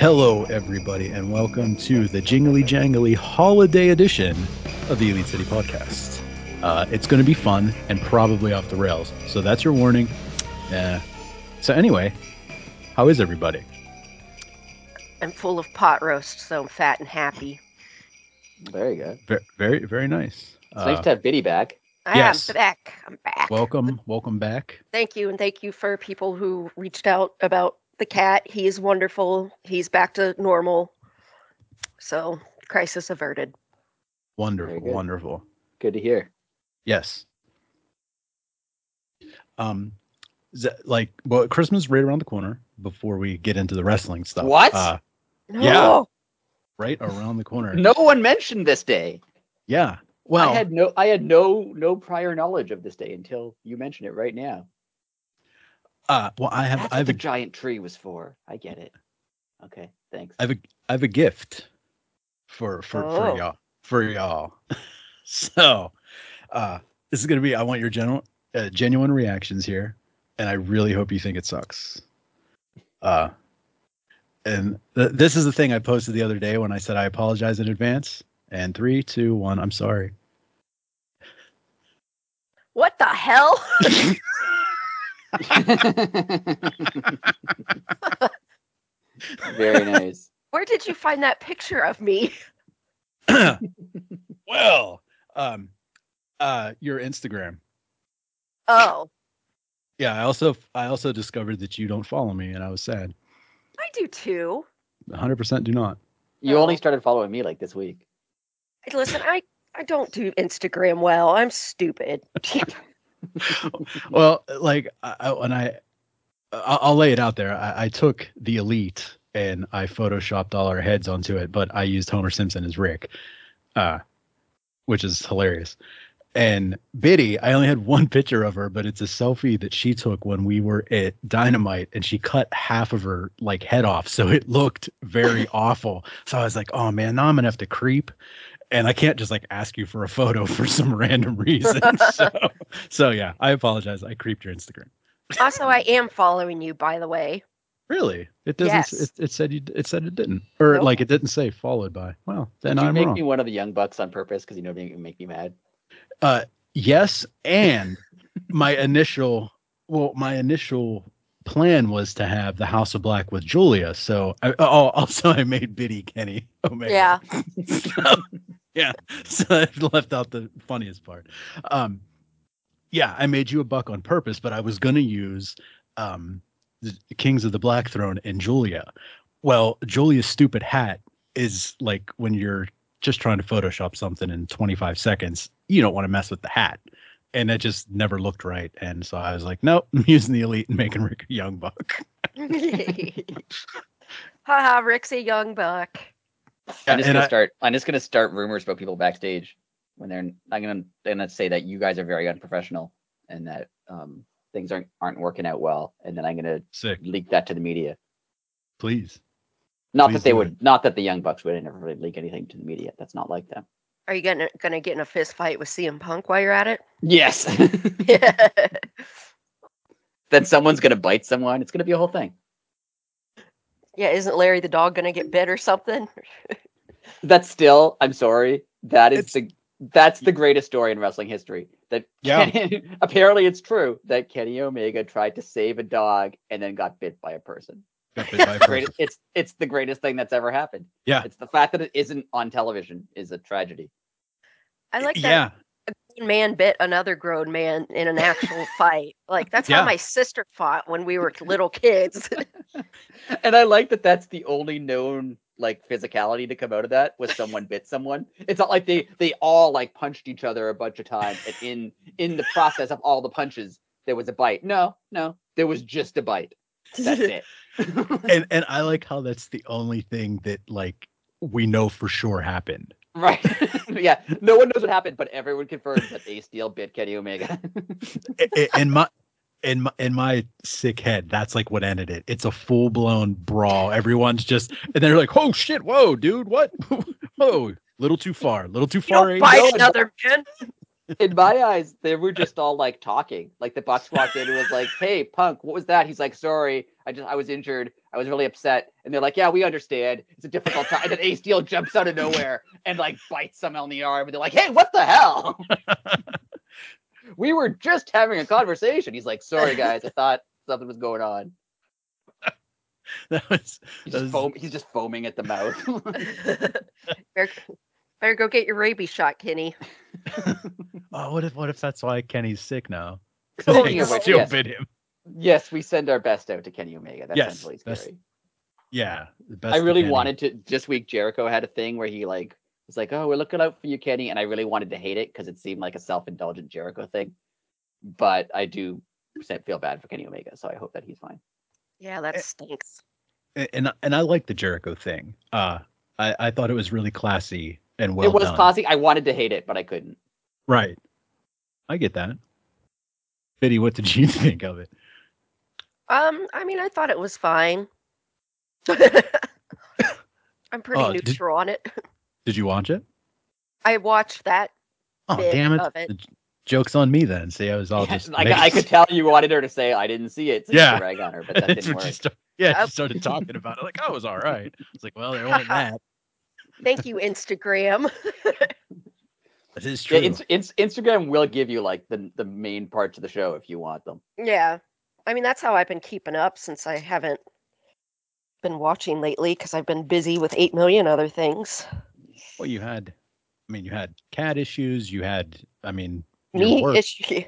Hello, everybody, and welcome to the Jingly Jangly Holiday Edition of the Elite City Podcast. Uh, it's going to be fun and probably off the rails, so that's your warning. Uh, so, anyway, how is everybody? I'm full of pot roast, so I'm fat and happy. Very good. Very, very, very nice. It's nice to have Biddy back. I Yes. am back. I'm back. welcome, welcome back. thank you, and thank you for people who reached out about the cat. He is wonderful. He's back to normal. So, crisis averted. Wonderful, good. wonderful. Good to hear. Yes. Um, is that, like, well, Christmas is right around the corner. Before we get into the wrestling stuff, What? Uh, No. Yeah. right around the corner. No one mentioned this day. Yeah. Well, I had no I had no no prior knowledge of this day until you mention it right now. uh, well, I have, That's I have the a, giant tree was for. I get it. Okay, thanks. I have a, I have a gift for for Oh. for y'all for y'all. so, uh, this is gonna be. I want your general uh, genuine reactions here, and I really hope you think it sucks. Uh, and th- this is the thing I posted the other day when I said I apologize in advance. And three, two, one. I'm sorry. What the hell? Very nice. Where did you find that picture of me? well, um, uh, your Instagram. Oh, Yeah, I also I also discovered that you don't follow me, and I was sad. I do too. 100% do not. You only started following me like this week. Hey, Listen, I I don't do Instagram well. I'm stupid. well, like I, I, when I, I'll, I'll lay it out there. I, I took the elite and I photoshopped all our heads onto it, but I used Homer Simpson as Rick, uh, which is hilarious. And Biddy, I only had one picture of her, but it's a selfie that she took when we were at Dynamite, and she cut half of her like head off, so it looked very awful. So I was like, "Oh man, now I'm gonna have to creep." And I can't just like ask you for a photo for some random reason. so, so yeah, I apologize. I creeped your Instagram. also, I am following you, by the way. Really? It doesn't. Yes. It, it said you. It said it didn't, or Nope. like it didn't say followed by. Well, then Did you I'm make wrong. me one of the young bucks on purpose because you know you can make me mad? Uh, yes, and my initial, well, my initial plan was to have the House of Black with Julia. So, I, oh, also I made Biddy Kenny Omega. Yeah. so, yeah. So I left out the funniest part. Um, yeah, I made you a buck on purpose, but I was gonna use um Kings of the Black Throne and Julia. Well, Julia's stupid hat is like when you're just trying to Photoshop something in 25 seconds, you don't want to mess with the hat. And it just never looked right. And so I was like, nope, I'm using the elite and making Rick a young buck. Haha, Rick's a young buck. I'm just and gonna I- start. I'm just gonna start rumors about people backstage when they're. I'm gonna. I'm gonna say that you guys are very unprofessional and that um, things aren't aren't working out well, and then I'm gonna Sick. leak that to the media. Please. Not Please that they do would. Not that the young bucks would never really leak anything to the media. That's not like them. Are you gonna gonna get in a fist fight with CM Punk while you're at it? Yes. then someone's gonna bite someone. It's gonna be a whole thing. Yeah, isn't Larry the dog gonna get bit or something? That's still. I'm sorry. That is It's- the. That's the greatest story in wrestling history. That Yeah. Kenny, apparently it's true that Kenny Omega tried to save a dog and then got bit by a person. Got bit by a Great, person. it's it's the greatest thing that's ever happened. Yeah. It's the fact that it isn't on television is a tragedy. I like that yeah. Grown man bit another grown man in an actual fight. Like that's Yeah. how my sister fought when we were little kids. And I like that that's the only known like physicality to come out of that was someone bit someone. It's not like they they all like punched each other a bunch of times and in in the process of all the punches there was a bite. No, no, there was just a bite. That's it. And and I like how that's the only thing that like we know for sure happened. Right. yeah. No one knows what happened, but everyone confirms that Ace Steel bit Kenny Omega. In my in my in my sick head, that's like what ended it. It's a full blown brawl. Everyone's just and they're like, "Oh shit, whoa, dude, what? whoa, little too far, little too You far." don't eh?" bite another man. In my eyes, they were just all like talking. Like the Bucks walked in and was like, "Hey, Punk, what was that?" He's like, "Sorry, I just I was injured. I was really upset." And they're like, "Yeah, we understand. It's a difficult time." And then Ace Steel jumps out of nowhere and like bites him on the arm. And they're like, "Hey, what the hell?" we were just having a conversation. He's like, "Sorry, guys, I thought something was going on." that was He's That just, was- foam- he's just foaming at the mouth. better, better go get your rabies shot, Kenny. oh what if what if that's why Kenny's sick now? Speaking Ace of which, still yes. bit him. yes, we send our best out to Kenny Omega. That Yes, sounds really that's- scary. Yeah. the best I really Kenny. wanted to. This week, Jericho had a thing where he like was like, "Oh, we're looking out for you, Kenny," and I really wanted to hate it because it seemed like a self-indulgent Jericho thing. But I do feel bad for Kenny Omega, so I hope that he's fine. Yeah, that Eh, stinks. A- and and I like the Jericho thing. Uh I, I thought it was really classy and well it was done. classy. I wanted to hate it, but I couldn't. Right. I get that. Biddy, what did you think of it? Um, I mean, I thought it was fine. I'm pretty Oh, did- neutral on it. Did you watch it? I watched that. Oh Bit damn it. of it. The joke's on me then. See, I was all Yeah, just like I could tell you wanted her to say I didn't see it. So Yeah. yeah, rag on her, but that didn't work. start, yeah, Yep. she started talking about it. Like, oh, it was all right. It's like, well, there went that. Thank you, Instagram. That is true. Yeah, ins- ins- Instagram will give you like the the main parts of the show if you want them. yeah. I mean, that's how I've been keeping up since I haven't been watching lately because I've been busy with 8 million other things. well, you had, I mean, you had cat issues. You had, I mean, your Me work, issue.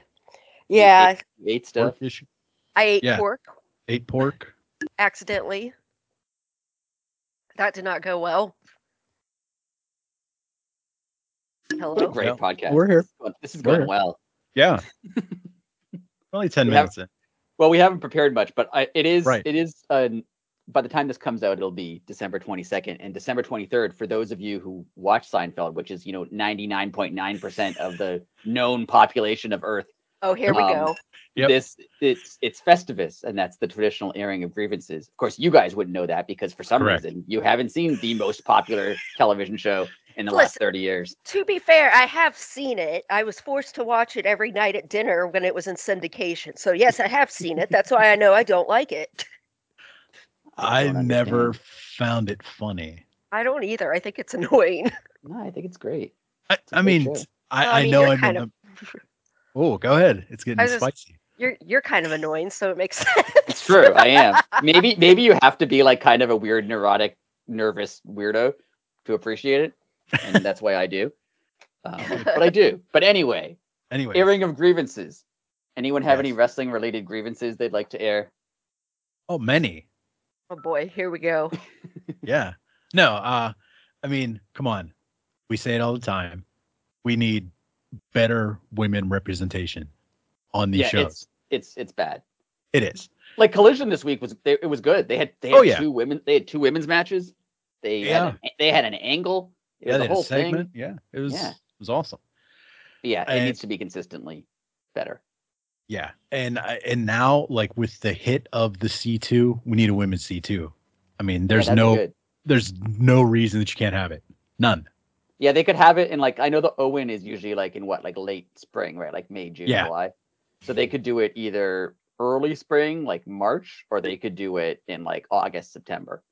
Yeah, Ate work stuff. issue. I ate Yeah. pork Ate pork. accidentally. That did not go well. What a great Yeah, podcast. we're here. This is going, We're going here. well. Yeah. Only 10 We have- minutes in. Well, we haven't prepared much, but I, it is Right. it is uh, by the time this comes out, it'll be December 22nd and December 23rd for those of you who watch Seinfeld, which is you know 99.9 percent of the known population of Earth. Oh, here we Um, go. Yep. This it's it's Festivus, and that's the traditional airing of grievances. Of course, you guys wouldn't know that because for some Correct. reason you haven't seen the most popular television show in the last 30 years. To be fair, I have seen it. I was forced to watch it every night at dinner when it was in syndication. So yes, I have seen it. That's why I know I don't like it. I don't never found it funny. I don't either. I think it's annoying. No, I think it's great. I, a I great mean. I, Well, I I, mean, know I'm kind of- Oh, go ahead. It's getting just- spicy. You're you're kind of annoying, so it makes sense. It's true. I am. Maybe maybe you have to be like kind of a weird, neurotic, nervous weirdo to appreciate it, and that's why I do. Um, but I do. But anyway, Anyway, airing of grievances. Anyone have any wrestling related grievances they'd like to air? oh, many. Oh boy, here we go. Yeah. No, uh, I mean, come on. We say it all the time. We need better women representation on these yeah, shows. it's it's it's bad. It is. Like Collision this week was they, it was good. They had they had Oh, yeah. two women. They had two women's matches. They Yeah. had an, they had an angle. It Yeah, was they a had whole segment. thing. Yeah, it was. Yeah. It was awesome. Yeah, it And- needs to be consistently better. Yeah, and and now like with the hit of the C two, we need a women's C two. I mean, there's that'd no good. there's no reason that you can't have it. None. Yeah, they could have it in like I know the Owen is usually like in what like late spring, right? Like May, June, Yeah. July. So they could do it either early spring, like March, or they could do it in like August, September,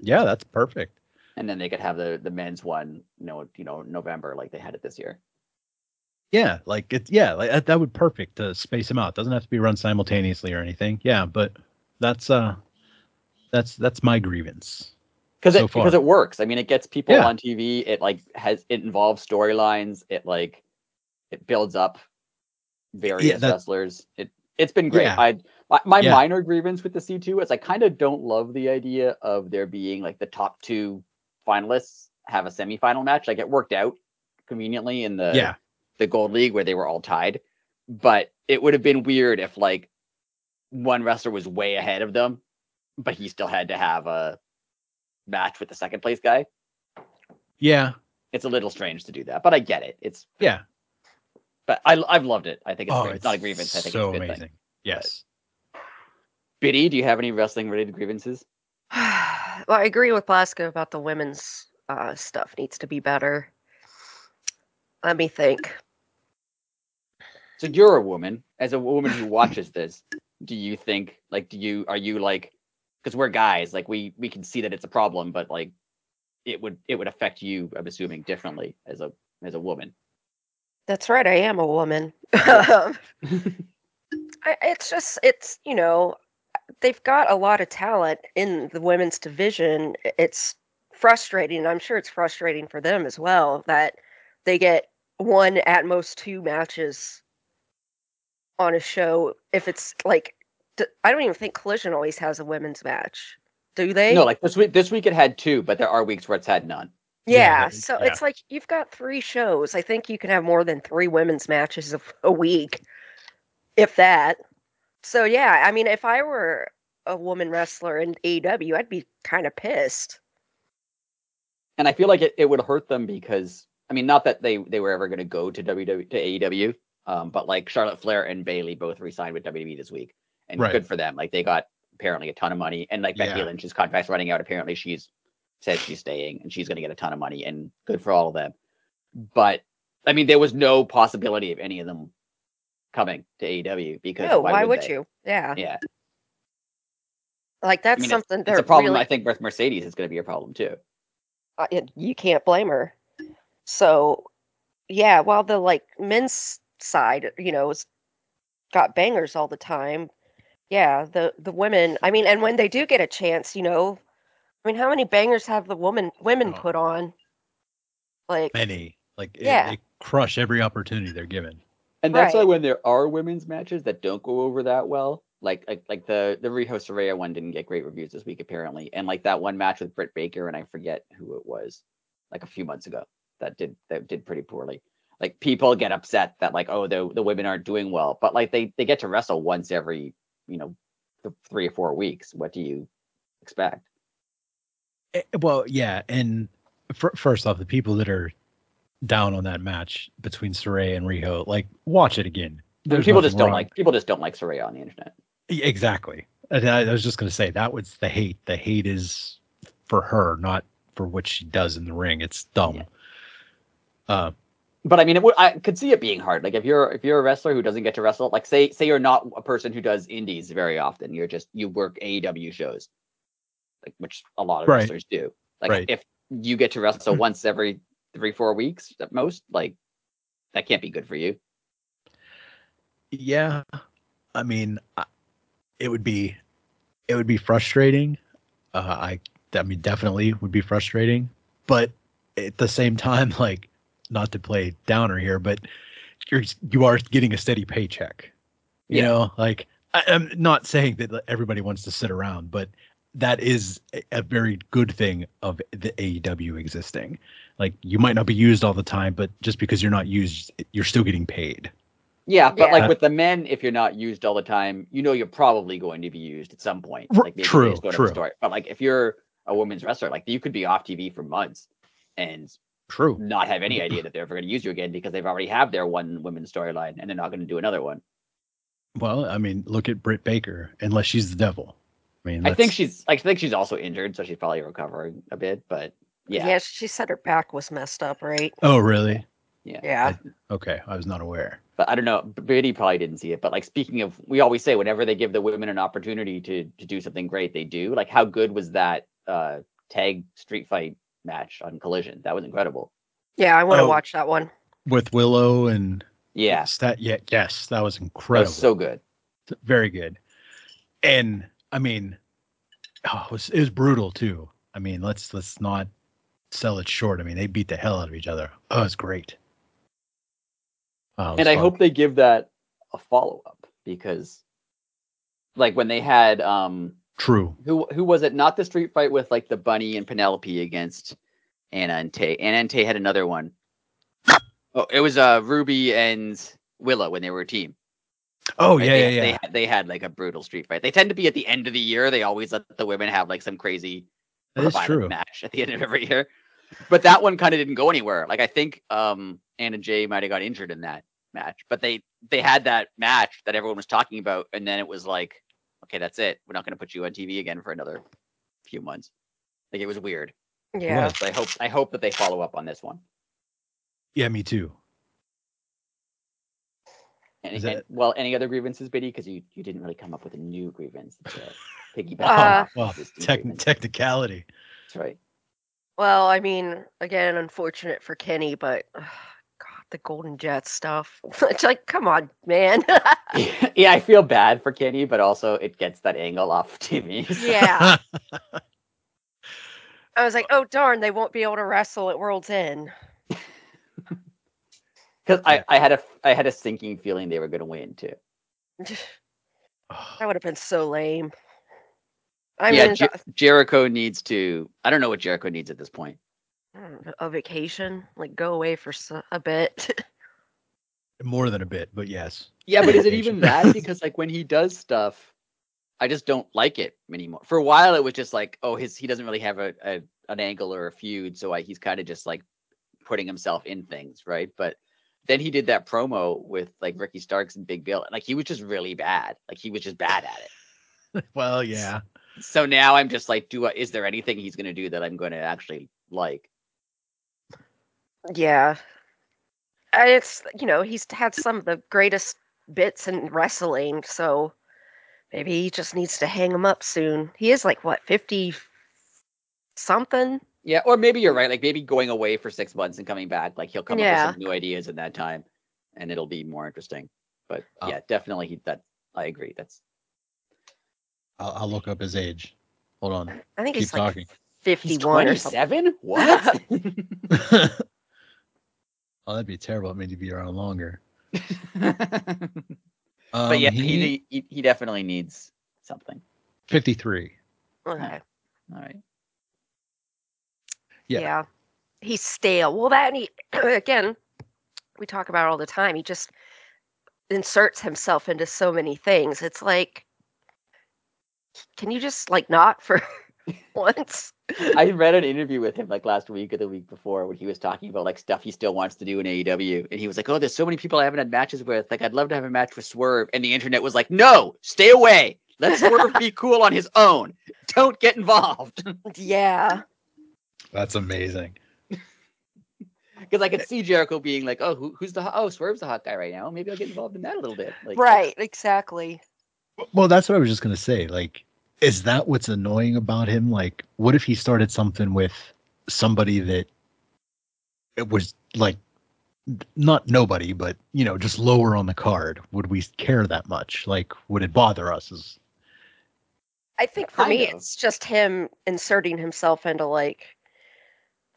Yeah, that's perfect. And then they could have the the men's one, you know, you know, November, like they had it this year. Yeah, like it's yeah, like that, that would perfect to space them out. Doesn't have to be run simultaneously or anything. Yeah, but that's uh that's that's my grievance. because So it because it works. I mean, it gets people Yeah. on TV. It like has it involves storylines. It like it builds up various that- wrestlers. It it's been great. Yeah. I my, my Yeah. minor grievance with the C two is I kind of don't love the idea of there being like the top two finalists have a semifinal match. Like it worked out conveniently in the yeah. the gold league where they were all tied, but it would have been weird if like one wrestler was way ahead of them, but he still had to have a match with the second place guy. Yeah. It's a little strange to do that, but I get it. It's Yeah. but I I've loved it. I think it's oh, great. It's not a grievance. I think so it's a good amazing. thing. Yes. Biddy, do you have any wrestling related grievances? well, I agree with Blasco about the women's uh, stuff needs to be better. Let me think. So you're a woman. As a woman who watches this, do you think like do you are you like because we're guys like we we can see that it's a problem, but like it would it would affect you. I'm assuming differently as a as a woman. That's right. I am a woman. I, it's just, it's, you know, they've got a lot of talent in the women's division. It's frustrating. I'm sure it's frustrating for them as well that they get one at most two matches on a show. If it's like, I don't even think Collision always has a women's match. Do they? No, like this week this week it had two, but there are weeks where it's had none. Yeah, Yeah, so yeah. it's like you've got three shows. I think you can have more than three women's matches a, a week, if that. So yeah, I mean, if I were a woman wrestler in AEW, I'd be kind of pissed. And I feel like it, it would hurt them because I mean, not that they they were ever going to go to WWE to AEW, um, but like Charlotte Flair and Bayley both re-signed with WWE this week, and Right. good for them. Like they got apparently a ton of money, and like Becky Yeah. Lynch's contract's running out. Apparently, she's said she's staying, and she's going to get a ton of money, and good for all of them. But I mean, there was no possibility of any of them coming to AEW because No, why, would they? you? Yeah, Yeah, like that's mean, something it's they're a problem. really. I think with Mercedes, it's going to be a problem too. uh, it- you can't blame her. So, yeah, while the like men's side, you know, has got bangers all the time. Yeah, the the women. I mean, and when they do get a chance, you know, I mean, how many bangers have the woman women Oh. put on? Like, Many. Like it- Yeah. they crush every opportunity they're given. And that's why when there are women's matches that don't go over that well, like like like the the Riho Saraya one didn't get great reviews this week apparently, and like that one match with Britt Baker and I forget who it was, like a few months ago, that did that did pretty poorly. Like people get upset that like oh the the women aren't doing well, but like they they get to wrestle once every you know th- three or four weeks. What do you expect? Eh, Well, yeah, and fir- first off, the people that are down on that match between Saray and Riho, like watch it again. There's people just don't wrong. like people just don't like Saraya on the internet. Exactly. And I, I was just gonna say that was the hate. The hate is for her, not for what she does in the ring. It's dumb. Yeah. Uh, but I mean, it would, I could see it being hard. Like if you're if you're a wrestler who doesn't get to wrestle, like say say you're not a person who does indies very often, you're just you work AEW shows, like which a lot of Right. wrestlers do. Like Right. if you get to wrestle once every three four weeks at most, like that can't be good for you. yeah, I mean, it would be, it would be frustrating. Uh, I, I mean, definitely would be frustrating. But at the same time, like, not to play downer here, but you're you are getting a steady paycheck. You Yeah. know, like I, I'm not saying that everybody wants to sit around, but that is a, a very good thing of the AEW existing. Like you might not be used all the time, but just because you're not used, you're still getting paid. Yeah, but Yeah. like with the men, if you're not used all the time, you know you're probably going to be used at some point. Like maybe true, they just go to true. story. But like if you're a women's wrestler, like you could be off TV for months and True. not have any idea that they're ever going to use you again because they've already have their one women's storyline and they're not going to do another one. Well, I mean, look at Britt Baker. Unless she's the devil. I mean, I think she's I think she's also injured, so she's probably recovering a bit. But yeah, yeah, she said her back was messed up, right? Oh, really? Yeah, Yeah. Okay, I was not aware. but I don't know. Brady probably didn't see it. But like speaking of, we always say whenever they give the women an opportunity to to do something great, they do. Like how good was that uh tag street fight match on Collision? That was incredible. yeah, I want to Oh. watch that one. With Willow and Yeah, that yeah, yes, that was that incredible. was so good. very good. And I mean, oh, it was it was brutal too. I mean, let's let's not sell it short. I mean, they beat the hell out of each other. Oh, it's great. Oh, it was and I hope they give that a follow up because, like when they had um true. who who was it? Not the street fight with like the bunny and Penelope against Anna and Tay. Anna and Tay had another one. Oh, it was uh Ruby and Willow when they were a team. Oh right? yeah, they, yeah, They, yeah. had- they had like a brutal street fight. They tend to be at the end of the year. They always let the women have like some crazy That is violent true. match at the end of every year. But that one kind of didn't go anywhere. Like I think um Anna Jay might have got injured in that match, but they they had that match that everyone was talking about, and then it was like, okay, that's it. We're not going to put you on TV again for another few months. Like it was weird. Yeah, So I hope I hope that they follow up on this one. Yeah, me too. Any, Is that- and- well, any other grievances, Biddy? Because you, you didn't really come up with a new grievance. It's a piggyback. Uh, well, existing technicality. That's right. Well, I mean, again, unfortunate for Kenny, but ugh, God, the Golden Jets stuff. it's like, come on, man. yeah, I feel bad for Kenny, but also it gets that angle off TV. so- yeah. I was like, oh darn, they won't be able to wrestle at World's End. Because I, I had a I had a sinking feeling they were going to win too. That would have been so lame. I yeah, mean, Jer- Jericho needs to. I don't know what Jericho needs at this point. a vacation, like go away for a bit. More than a bit, but yes. Yeah, but is it even that? Because like when he does stuff, I just don't like it anymore. For a while, it was just like, oh, his he doesn't really have a, a an angle or a feud, so I, he's kind of just like putting himself in things, right? But then he did that promo with like Ricky Starks and Big Bill, and like he was just really bad. Like he was just bad at it. Well, yeah. So now I'm just like, do I, is there anything he's gonna do that I'm going to actually like? yeah. And it's, you know, he's had some of the greatest bits in wrestling, so maybe he just needs to hang him up soon. He is like, what, 50 something? Yeah, or maybe you're right. Like maybe going away for six months and coming back, like he'll come up with some new ideas in that time, and it'll be more interesting. But Oh. yeah, definitely he that I agree. That's I'll, I'll look up his age. Hold on. I think Keep he's like talking. he's 51 or seven. What? oh, that'd be terrible. It made you be around longer. but Um, yeah, he, he, he he definitely needs something. 53. Okay. All right. Yeah. Yeah. He's stale. Well, that and he again, we talk about all the time. He just inserts himself into so many things. It's like, can you just like not for once? I read an interview with him like last week or the week before when he was talking about like stuff he still wants to do in AEW. And he was like, Oh, there's so many people I haven't had matches with. Like, I'd love to have a match with Swerve. And the internet was like, No, stay away. Let Swerve be cool on his own. Don't get involved. Yeah. That's amazing. Because I could see Jericho being like, Oh, who, who's the hot- oh Swerve's the hot guy right now. Maybe I'll get involved in that a little bit. Like, right. Exactly. Well, that's what I was just going to say. Like, is that what's annoying about him? Like, what if he started something with somebody that it was like not nobody, but you know, just lower on the card? Would we care that much? Like, would it bother us? As I think for me, Kind of. it's just him inserting himself into like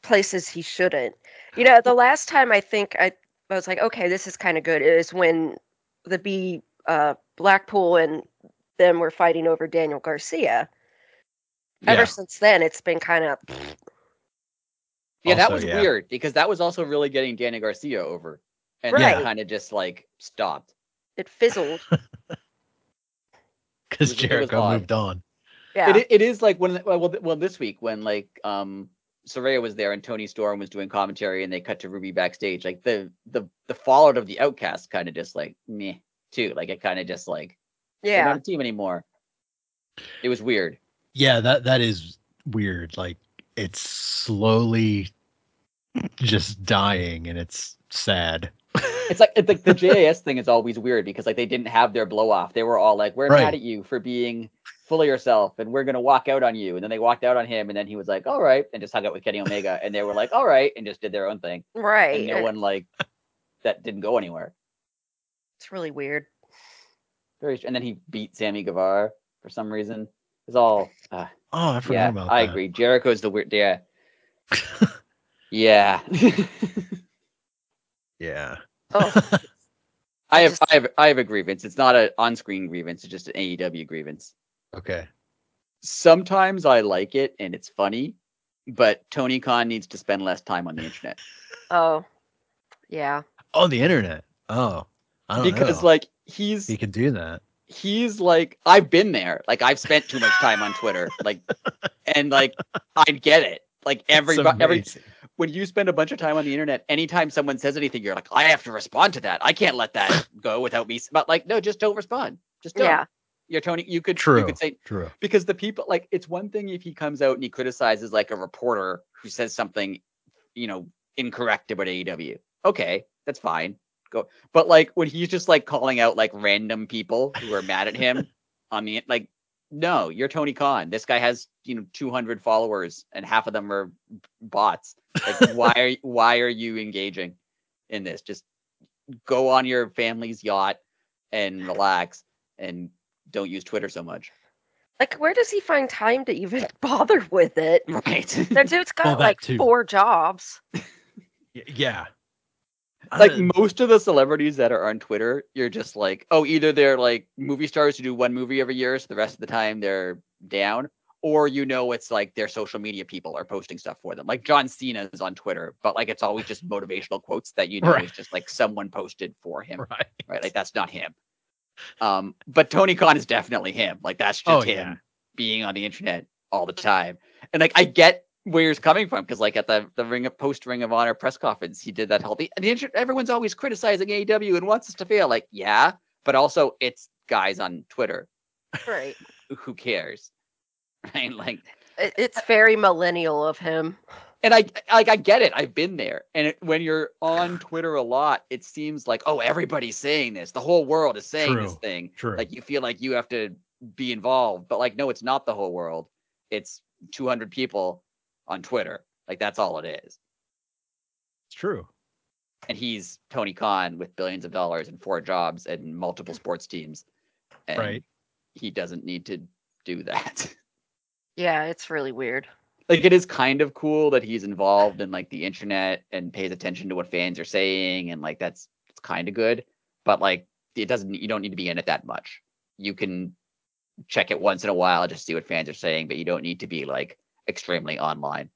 places he shouldn't. You know, the last time I think I, I was like, okay, this is kind of good is when the B uh, Blackpool and them were fighting over Daniel Garcia. Ever since then, it's been kind of Yeah, that was yeah. weird because that was also really getting Danny Garcia over. And Right. then kind of just like stopped. it fizzled. because It was- it was Jericho moved on. Yeah, It, it is like when well, well well this week when like um Saraya was there and Toni Storm was doing commentary and they cut to Ruby backstage like the the the fallout of the outcast kind of just like meh too like it kind of just like they're yeah, not a team anymore. It was weird. Yeah, that that is weird. Like, it's slowly just dying, and it's sad. It's like it's like the JAS thing is always weird because like they didn't have their blow off. They were all like, "We're Right. mad at you for being full of yourself, and we're gonna walk out on you." And then they walked out on him, and then he was like, "All right," and just hung out with Kenny Omega, and they were like, "All right," and just did their own thing, right. and no one like that didn't go anywhere. It's really weird. Very, and then he beat Sammy Guevara for some reason. It's all, uh, Oh, I forgot yeah, about I that. agree. Jericho's the weird, yeah, yeah. Yeah. Oh, I I have, just- I have, I have a grievance. It's not an on-screen grievance. It's just an AEW grievance. Okay. sometimes I like it and it's funny, but Tony Khan needs to spend less time on the internet oh, yeah. On the internet. Oh, I don't because know. like he's he can do that. he's like I've been there. Like I've spent too much time on Twitter. Like and like I get it. Like every every when you spend a bunch of time on the internet, anytime someone says anything, you're like, I have to respond to that. I can't let that go without me. But like, no, just don't respond. Just don't. Yeah. You're Tony. You could True. you could say True. because the people like it's one thing if he comes out and he criticizes like a reporter who says something, you know, incorrect about AEW. Okay, that's fine. go. But like when he's just like calling out like random people who are mad at him on the like, no, you're Tony Khan. This guy has you know 200 followers and half of them are bots. Like why are why are you engaging in this? Just go on your family's yacht and relax and don't use Twitter so much. Like, where does he find time to even bother with it? Right. That dude's got Well, that like too. four jobs. Yeah. like Uh, most of the celebrities that are on Twitter, you're just like, oh, either they're like movie stars who do one movie every year, so the rest of the time they're down, or you know it's like their social media people are posting stuff for them. Like John Cena is on Twitter, but like it's always just motivational quotes that you know Right. is just like someone posted for him, right. right? Like that's not him. Um, but Tony Khan is definitely him. Like that's just Oh, him yeah. being on the internet all the time. And like I get where he's coming from because like at the the ring of post Ring of Honor press conference, he did that whole thing. And the inter- everyone's always criticizing AEW and wants us to fail. Like yeah, but also it's guys on Twitter. Right. Who cares, right? Like, It, it's very millennial of him. And I like I get it. I've been there. And it, when you're on Twitter a lot, it seems like oh everybody's saying this. The whole world is saying this thing. True. like you feel like you have to be involved but like no it's not the whole world it's 200 people on twitter like that's all it is it's true. and he's tony khan with billions of dollars and four jobs and multiple sports teams and Right. he doesn't need to do that Yeah, it's really weird. Like it is kind of cool that he's involved in like the internet and pays attention to what fans are saying and like that's it's kind of good but like it doesn't you don't need to be in it that much you can check it once in a while just see what fans are saying but you don't need to be like extremely online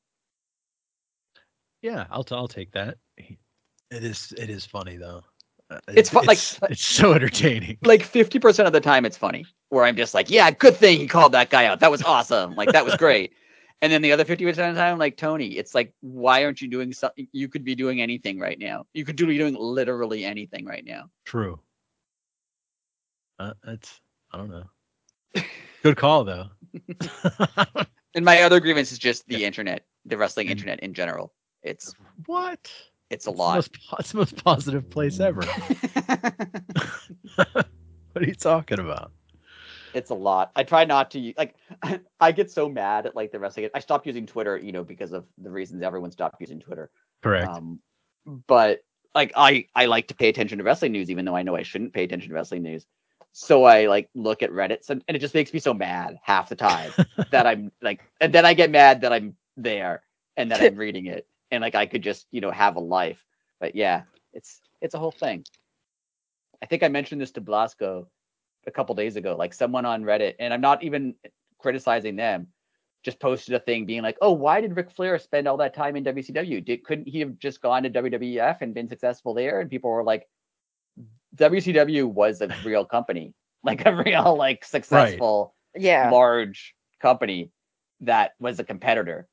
Yeah, I'll t- I'll take that. It is it is funny though. Uh, It's fun- like- it's, it's so entertaining. like 50% of the time it's funny where i'm just like yeah good thing he called that guy out that was awesome like that was great and then the other 50% of the time like tony it's like why aren't you doing something you could be doing anything right now you could do be doing literally anything right now True. Uh, that's I don't know. Good call though. And my other grievance is just the Yeah. internet, the wrestling And- internet in general. It's what? it's a It's the lot. most, it's the most positive place ever. what are you talking about? It's a lot. I try not to like. I get so mad at like the wrestling. I stopped using Twitter, you know, because of the reasons everyone stopped using Twitter. Correct. Um, but like I I like to pay attention to wrestling news, even though I know I shouldn't pay attention to wrestling news. So I like look at Reddit, some- and it just makes me so mad half the time that I'm like, and then I get mad that I'm there and that I'm reading it, and like I could just you know have a life. But yeah, it's it's a whole thing. I think I mentioned this to Blasco a couple days ago. Like someone on Reddit, and I'm not even criticizing them, just posted a thing being like, "Oh, why did Ric Flair spend all that time in WCW? Did couldn't he have just gone to WWF and been successful there?" And people were like, "WCW was a real company, like a real like successful." Yeah. large company that was a competitor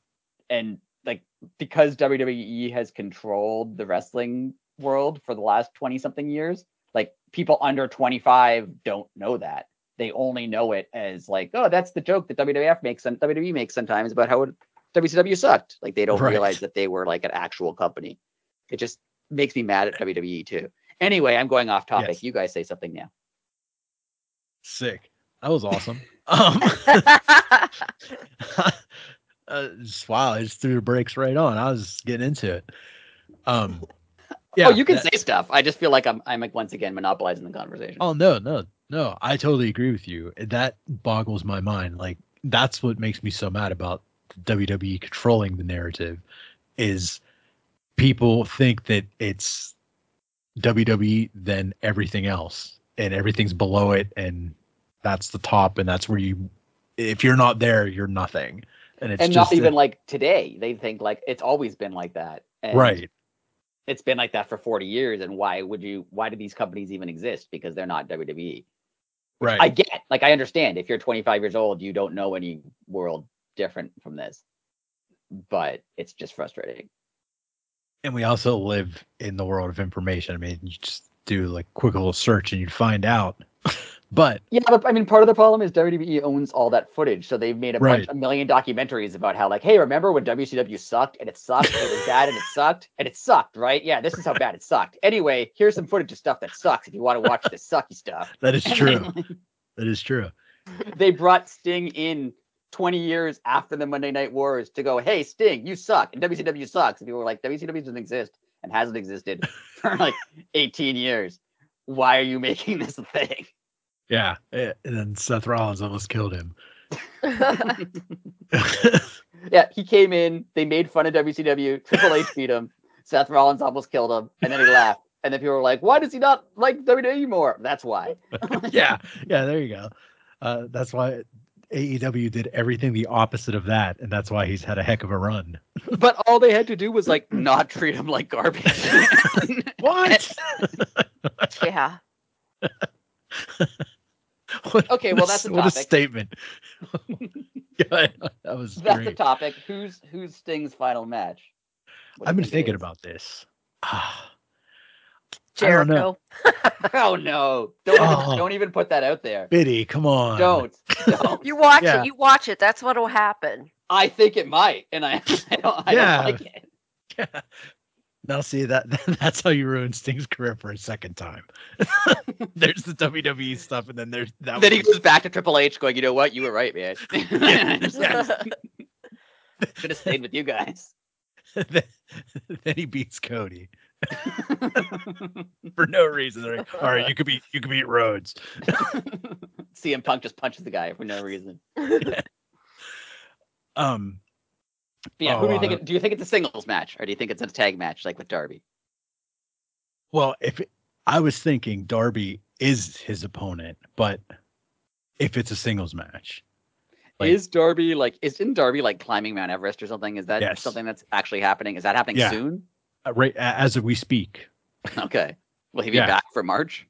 and like because WWE has controlled the wrestling world for the last 20 something years people under 25 don't know that they only know it as like oh that's the joke that WWF makes and WWE makes sometimes about how WCW sucked like they don't Right. realize that they were like an actual company it just makes me mad at WWE too anyway I'm going off topic Yes. you guys say something now Sick. That was awesome. Um, uh, just- wow, I just threw the brakes right on. I was getting into it. Um, Oh, yeah. oh you can that- say stuff I just feel like I'm I'm like once again monopolizing the conversation Oh no, no, no. I totally agree with you. That boggles my mind. Like that's what makes me so mad about WWE controlling the narrative is people think that it's WWE then everything else and everything's below it and that's the top and that's where you if you're not there, you're nothing. And it's and just not even like today. They think like it's always been like that. And right. It's been like that for 40 years. And why would you why do these companies even exist? Because they're not WWE. Right. I get like I understand if you're 25 years old, you don't know any world different from this. But it's just frustrating. and we also live in the world of information. I mean, you just do like quick little search and you'd find out But Yeah, but I mean, part of the problem is WWE owns all that footage, so they've made a Right. bunch, a million documentaries about how, like, hey, remember when WCW sucked and it sucked, it was bad and it sucked and it sucked, right? Yeah, this is how bad it sucked. Anyway, here's some footage of stuff that sucks if you want to watch this sucky stuff. that is true. then, that is true. they brought Sting in 20 years after the Monday Night Wars to go, hey, Sting, you suck, and WCW sucks. And people were like, WCW doesn't exist and hasn't existed for like 18 years. Why are you making this a thing? Yeah. And then Seth Rollins almost killed him. Yeah, he came in. They made fun of WCW. Triple H beat him. Seth Rollins almost killed him, and then he laughed. And then people were like, "Why does he not like WWE more?" That's why. yeah. Yeah. There you go. Uh, that's why AEW did everything the opposite of that. And that's why he's had a heck of a run. But all they had to do was like not treat him like garbage. What? yeah. What- Okay, what well, a that's s- a what a statement. yeah, that was That's the topic. Who's who's Sting's final match? What I've been think thinking is? about this. Ah, I. Jericho. Oh no! Don't even, Oh. don't even put that out there. Biddy, come on. Don't don't. You watch Yeah. it. You watch it. That's what'll happen. I think it might, and I I don't I Yeah. don't like it. Yeah. Now see that that's how you ruin Sting's career for a second time. there's the WWE stuff, and then there's that. Then he goes back to Triple H, going, "You know what? You were right, man. Yeah. Should have stayed with you guys." then, then he beats Cody for no reason. Like, All right, you could be you could beat Rhodes. CM Punk just punches the guy for no reason. Um, But yeah, who do you Oh, think? uh, it, do you think it's a singles match, or do you think it's a tag match like with Darby? well, if it, I was thinking Darby is his opponent, but if it's a singles match, Like- is Darby like? Isn't Darby like climbing Mount Everest or something? Is that Yes. something that's actually happening? Is that happening Yeah. soon? uh, right as we speak. Okay. Will he be Yeah. back for March?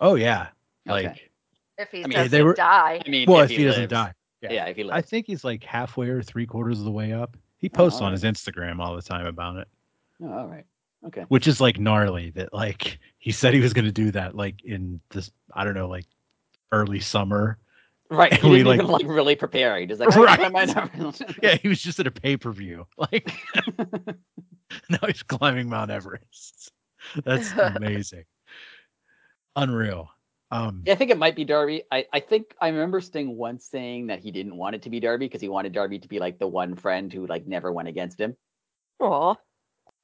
Oh yeah, Okay. like if he I mean, doesn't they were- die. I mean, well, if, if, he, doesn't lives. die, Yeah. yeah. if he I think he's like halfway or three quarters of the way up. He Oh, posts on alright. his Instagram all the time about it, Oh, all right. Okay. which is like gnarly. That like he said he was going to do that like in this I don't know like early summer. Right. He We, like- even like really prepare. He just like, Right. right. Yeah, he was just at a pay per view. Like now he's climbing Mount Everest. That's amazing, unreal. Um, Yeah, I think it might be Darby. I, I think I remember Sting once saying that he didn't want it to be Darby because he wanted Darby to be like the one friend who like never went against him. Aw. oh,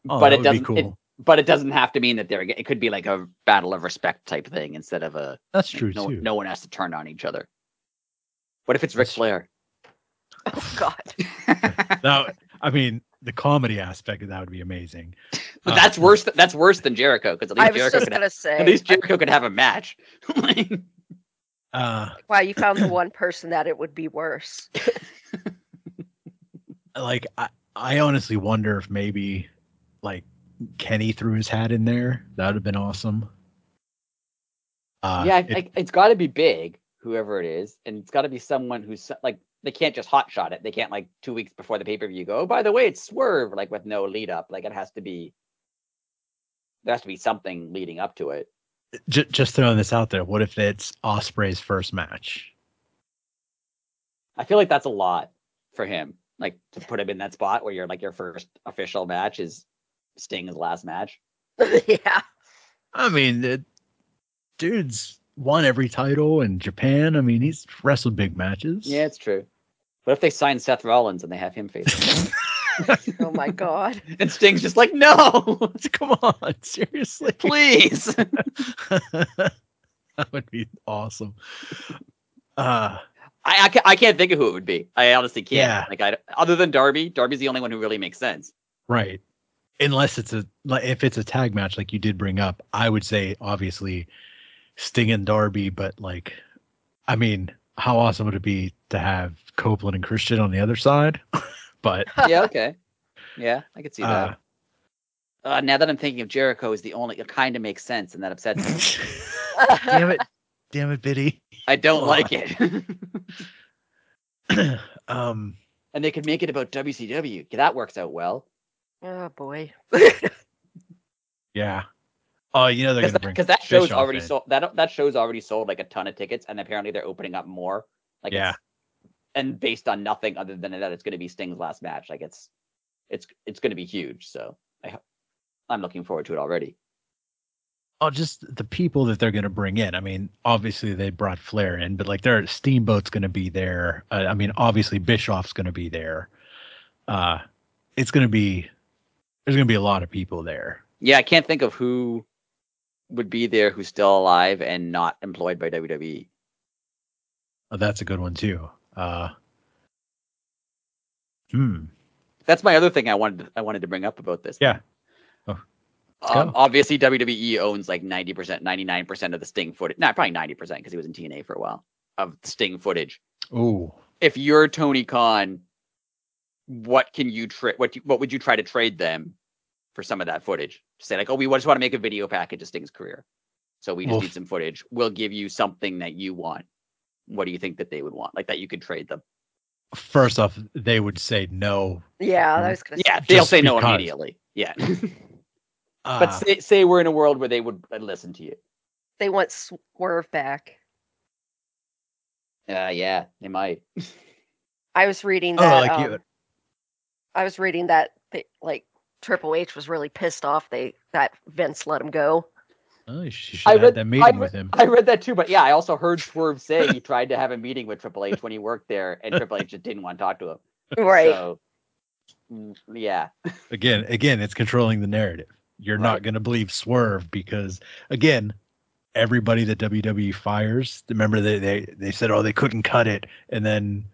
but that it doesn't. cool. It, but it doesn't have to mean that they're. It could be like a battle of respect type thing instead of a. That's like, true no, too. no one has to turn on each other. What if it's Ric That's- Flair? Oh God. Now, I mean, the comedy aspect of that would be amazing. But Uh, that's worse. th- That's worse than Jericho because at least I was Jericho just could. gonna say. at least Jericho could have a match. Like, Uh, Wow, you found the one person that it would be worse. like I, I honestly wonder if maybe like Kenny threw his hat in there. That would have been awesome. Uh, yeah, it- I, it's got to be big, whoever it is, and it's got to be someone who's like they can't just hot shot it. They can't like two weeks before the pay per view go. Oh, by the way, it's Swerve, like with no lead up. Like it has to be. There has to be something leading up to it. j- just throwing this out there. What if it's Ospreay's first match? I feel like that's a lot for him. Like to put him in that spot where you're like your first official match is Sting's last match. yeah. I mean, the dude's won every title in Japan. I mean, he's wrestled big matches. Yeah, it's true. What if they sign Seth Rollins and they have him face him? Oh my God. and Sting's just like, no, Come on, seriously. please. that would be awesome. Uh, I, I, ca- I can't think of who it would be. I honestly can't. Yeah. Like I other than Darby, Darby's the only one who really makes sense. right. Unless it's a like if it's a tag match like you did bring up, I would say obviously Sting and Darby, but like I mean, how awesome would it be to have Copeland and Christian on the other side? But Yeah, okay. Yeah, I could see uh, that. Uh, now that I'm thinking of Jericho is the only it kind of makes sense and that upsets me. damn it. Damn it, Biddy. I don't Come like it. um and they could make it about WCW. That works out well. oh boy. yeah. Oh, you know they're because gonna bring that, 'cause that show's already in. sold. That that show's already sold like a ton of tickets, and apparently they're opening up more. Like Yeah. And based on nothing other than that, it's going to be Sting's last match. Like it's it's it's going to be huge. So I I'm looking forward to it already. Oh, just the people that they're going to bring in. I mean, obviously they brought Flair in, but like their Steamboat's going to be there. Uh, I mean, obviously Bischoff's going to be there. Uh, it's going to be there's going to be a lot of people there. Yeah, I can't think of who would be there who's still alive and not employed by. WWE. Oh, that's a good one too. Uh, hmm. That's my other thing I wanted I wanted to bring up about this. Yeah. Oh, Um, obviously, WWE owns like 90%, 99% of the Sting footage. Not probably 90% because he was in TNA for a while of Sting footage. Oh, If you're Tony Khan, what can you trade? What what would you try to trade them for some of that footage? Say like, oh, we just want to make a video package of Sting's career, so we just Well, need some footage. We'll give you something that you want. What do you think that they would want? Like that you could trade them? first off, they would say no. Yeah, I was gonna Yeah, say. they'll Just say no because. immediately. Yeah, Uh, but say, say we're in a world where they would uh, listen to you. They want Swerve back. Uh, yeah, they might. I was reading Oh, that. like you- um, I was reading that they, like Triple H was really pissed off they that Vince let him go. Oh, she I read- that meeting re- with him. I read that too, but yeah, I also heard Swerve say he tried to have a meeting with Triple H when he worked there, and Triple H just didn't want to talk to him. Right. So, mm, yeah. again again it's controlling the narrative you're not going to believe swerve because again everybody that wwe fires remember they, they they said oh they couldn't cut it and then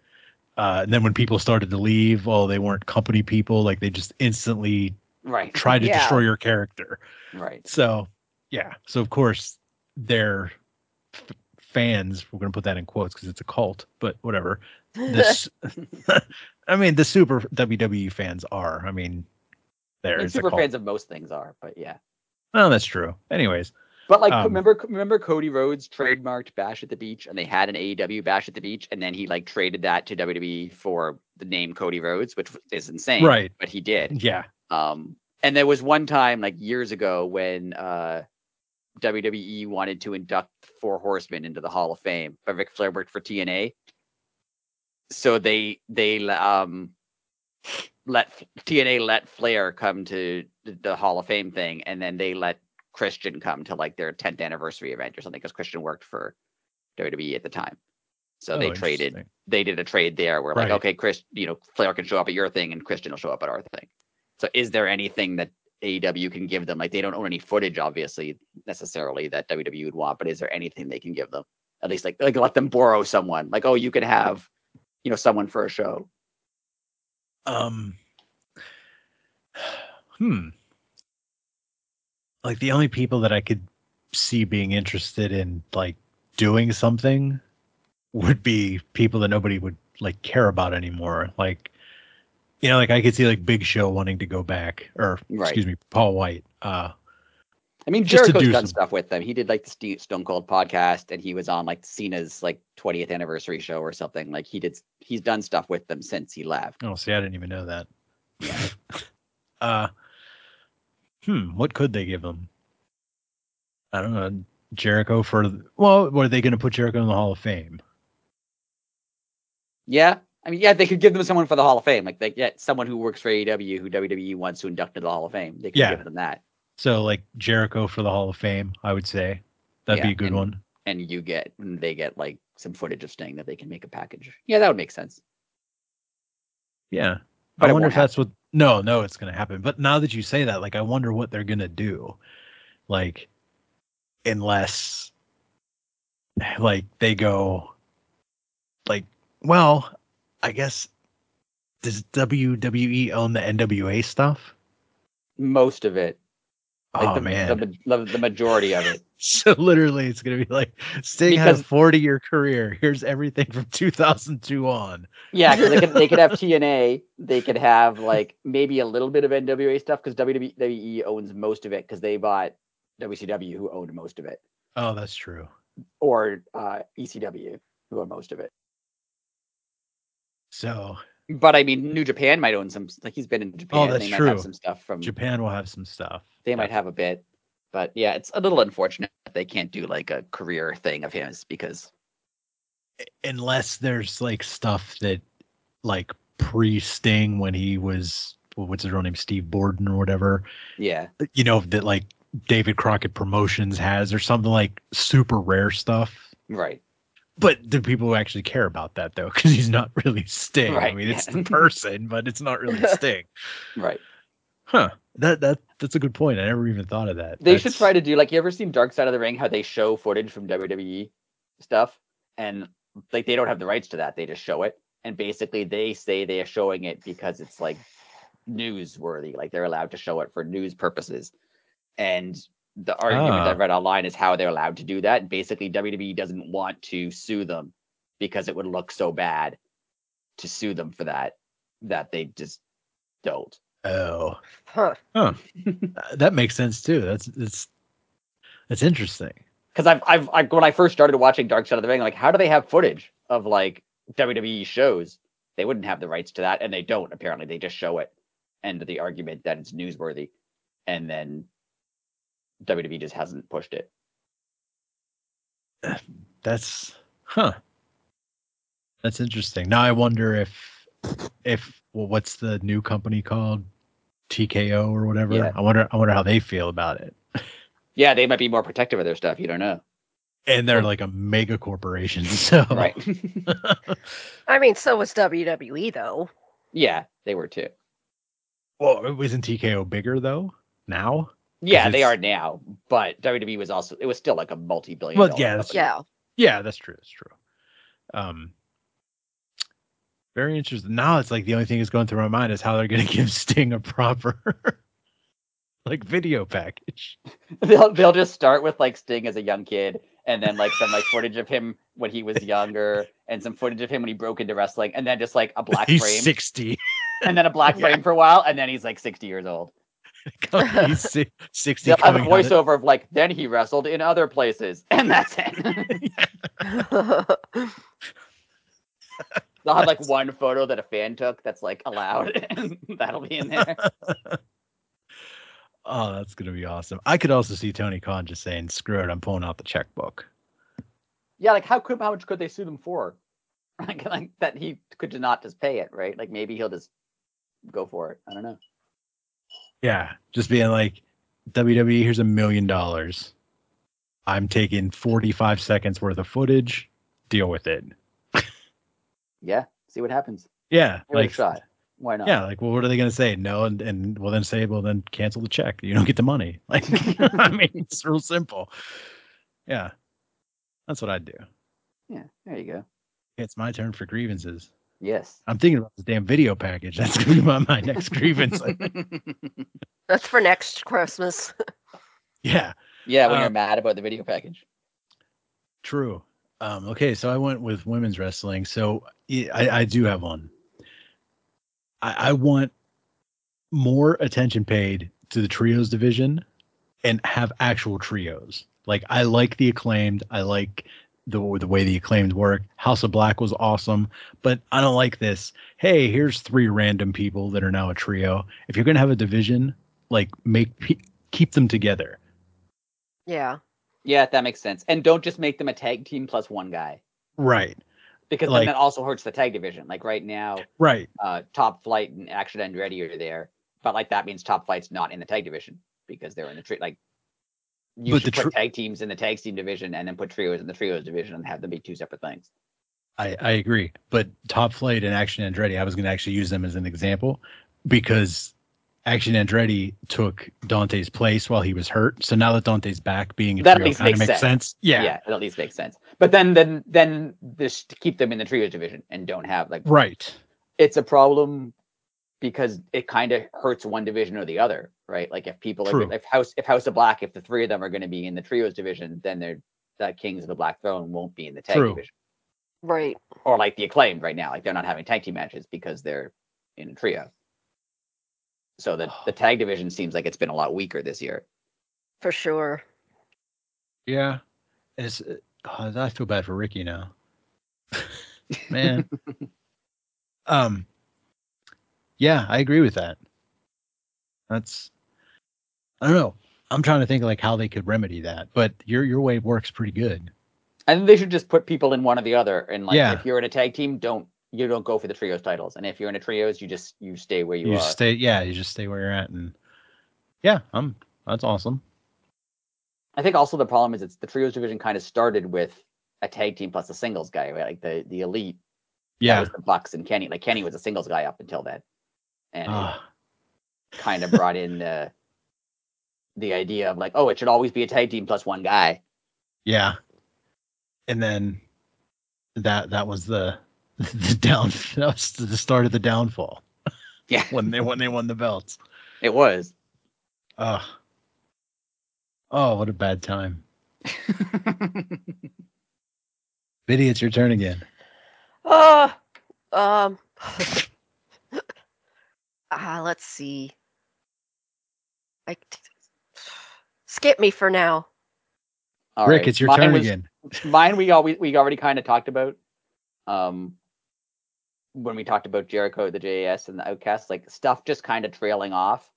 uh and then when people started to leave oh they weren't company people like they just instantly Right. tried to Yeah. destroy your character Right. so yeah so of course their f- fans we're going to put that in quotes because it's a cult but whatever this i mean the super wwe fans are i mean there I mean, it's a super fans of most things are, but yeah. Oh, that's true. Anyways, But like, Um, remember, remember Cody Rhodes trademarked Bash at the Beach, and they had an AEW Bash at the Beach, and then he like traded that to WWE for the name Cody Rhodes, which is insane. Right. But he did. yeah. Um, and there was one time like years ago when uh, WWE wanted to induct Four Horsemen into the Hall of Fame, but Ric Flair worked for TNA, so they they um let TNA let Flair come to the, Hall of Fame thing, and then they let Christian come to like their 10th anniversary event or something because Christian worked for WWE at the time. So they Oh, traded they did a trade there where like, okay, Chris, you know, Flair can show up at your thing and Christian will show up at our thing. So is there anything that AEW can give them? Like they don't own any footage, obviously, necessarily that WWE would want, but is there anything they can give them? At least like like let them borrow someone. Like, oh, you could have, you know, someone for a show. Um. Hmm. Like the only people that I could see being interested in like doing something would be people that nobody would like care about anymore. Like, you know, like I could see like Big Show wanting to go back, or Right. excuse me, Paul White. Uh, I mean, Jericho's do done some- stuff with them. He did like the Stone Cold podcast, and he was on like Cena's like 20th anniversary show or something. Like he did, he's done stuff with them since he left. oh, see, I didn't even know that. uh, hmm, what could they give him? I don't know. Jericho for well, were they going to put Jericho in the Hall of Fame? Yeah, I mean, yeah, they could give them someone for the Hall of Fame. Like they get someone who works for AEW who WWE wants to induct into the Hall of Fame. They could Yeah. give them that, So like Jericho for the Hall of Fame, I would say that'd be a good and- one. and you get and they get like some footage of Sting that they can make a package. Yeah, that would make sense. Yeah, But I wonder if that's what. No, no, it's going to happen. But now that you say that, like, I wonder what they're going to do. Like, unless, like, they go, like, well, I guess does WWE own the NWA stuff? Most of it, like oh the, man! the, the the majority of it. so literally, it's going to be like Sting had a forty-year career. Here's everything from 2002 on. Yeah, 'cause they could they could have TNA. They could have like maybe a little bit of NWA stuff because WWE owns most of it because they bought WCW who owned most of it, Oh, that's true. or uh, ECW who owned most of it. So But I mean, New Japan might own some. Like he's been in oh, Japan. Oh, that's they might have true. some stuff from. Japan will have some stuff. They might have a bit. But yeah, it's a little unfortunate that they can't do like a career thing of his because unless there's like stuff that like pre Sting when he was what's his real name Steve Borden or whatever yeah, uh, you know that like David Crockett Promotions has or something like super rare stuff. right. But do people actually care about that though? Because he's not really Sting. I mean, it's the person, but it's not really Sting. Right. Huh? That that that's a good point. I never even thought of that. They should try to do like you ever seen Dark Side of the Ring? How they show footage from WWE stuff, and like they don't have the rights to that. They just show it, and basically they say they are showing it because it's like newsworthy. Like they're allowed to show it for news purposes. And the argument Ah. I read online is how they're allowed to do that. And basically, WWE doesn't want to sue them because it would look so bad to sue them for that that they just don't. Oh, Huh. uh, that makes sense too. That's that's that's interesting. because I've, I've I, when I first started watching Dark Side of the Ring, like how do they have footage of like WWE shows? They wouldn't have the rights to that, and they don't. Apparently, they just show it, and the argument that it's newsworthy, and then WWE just hasn't pushed it. That's huh. That's interesting. Now I wonder if if well, what's the new company called? TKO or whatever. Yeah. I wonder I wonder how they feel about it. Yeah, they might be more protective of their stuff. You don't know, And they're like a mega corporation. So right? I mean, so was WWE though. yeah, they were too. well, isn't TKO bigger though? Now? Yeah, they are now, but WWE was also it was still like a multi-billion. Well, dollar yeah, that's. Yeah. Yeah, that's true. That's true. Um very interesting. Now it's like the only thing that's going through my mind is how they're gonna give Sting a proper like video package. they'll they'll just start with like Sting as a young kid, and then like some like footage of him when he was younger, and some footage of him when he broke into wrestling, and then just like a black He's frame, 60. and then a black Yeah. frame for a while, and then he's like sixty years old. He's 60 They'll have a voiceover of like, then he wrestled in other places, and that's it. They'll have like one photo that a fan took that's like allowed, and that'll be in there. Oh, that's gonna be awesome. I could also see Tony Khan just saying, "Screw it, I'm pulling out the checkbook." Yeah, like how could how much could they sue them for? Like, like that he could not just pay it, right? Like maybe he'll just go for it. I don't know. Yeah, just being like, WWE, here's a million dollars. I'm taking 45 seconds worth of footage. Deal with it. Yeah, see what happens. Yeah, Give like shot. Why not? Yeah, like, well, what are they going to say? No, and and well, then say, well, then cancel the check. You don't get the money. Like, I mean, it's real simple. Yeah, that's what I'd do. Yeah, there you go. It's my turn for grievances. Yes. I'm thinking about this damn video package. That's going to be my, my next grievance. That's for next Christmas. yeah, yeah, when Uh, you're mad about the video package. true. Um, okay, so I went with women's wrestling. So I, I do have one. I, I want more attention paid to the trios division and have actual trios. Like I like the acclaimed. I like the the way the acclaimed work. House of Black was awesome, but I don't like this. Hey, here's three random people that are now a trio. If you're gonna have a division, like make pe- keep them together. Yeah. Yeah, that makes sense. And don't just make them a tag team plus one guy. Right. Because Like- then that also hurts the tag division. Like right now, Right. uh Top Flight and Action Andretti are there. But like that means Top Flight's not in the tag division because they're in the tri- like you But should the put tr- tag teams in the tag team division and then put trios in the trios division and have them be two separate things. I, I agree. But Top Flight and Action Andretti, I was going to actually use them as an example because Action Andretti took Dante's place while he was hurt. So now that Dante's back, being a That at trio kind of makes sense. sense. Yeah, yeah, it at least makes sense. But then then then this to keep them in the trios division and don't have like Right. it's a problem because it kind of hurts one division or the other, right? Like if people True. are if House if House of Black, if the three of them are going to be in the trios division, then they're that Kings of the Black Throne won't be in the tag True. division. Right. Or like the acclaimed right now, like they're not having tag team matches because they're in a trio. So the the tag division seems like it's been a lot weaker this year. For sure. Yeah. It's, God, I feel bad for Ricky now. Man. um, yeah, I agree with that. That's, I don't know. I'm trying to think like how they could remedy that, but your your way works pretty good. I think they should just put people in one or the other. And like, Yeah. if you're in a tag team, don't you don't go for the trios titles. And if you're in a trios, you just you stay where you, You, are. stay, yeah, you just stay where you're at, and yeah, I'm that's awesome. I think also the problem is it's the trios division kind of started with a tag team plus a singles guy, right? Like the the elite. That Yeah, was the Bucks and Kenny. Like Kenny was a singles guy up until then, and it Ah, kind of brought in the the idea of like, oh, it should always be a tag team plus one guy. yeah, and then that that was the the down that was the start of the downfall Yeah, when they when they won the belts. it was. Oh, oh, what a bad time. Biddy, it's your turn again. Uh, um, ah, let's see. I skip me for now. All Rick, right. it's your Mine turn was- again. Mine we always we already kind of talked about. Um, when we talked about Jericho, the JAS, and the Outcasts, like stuff just kind of trailing off.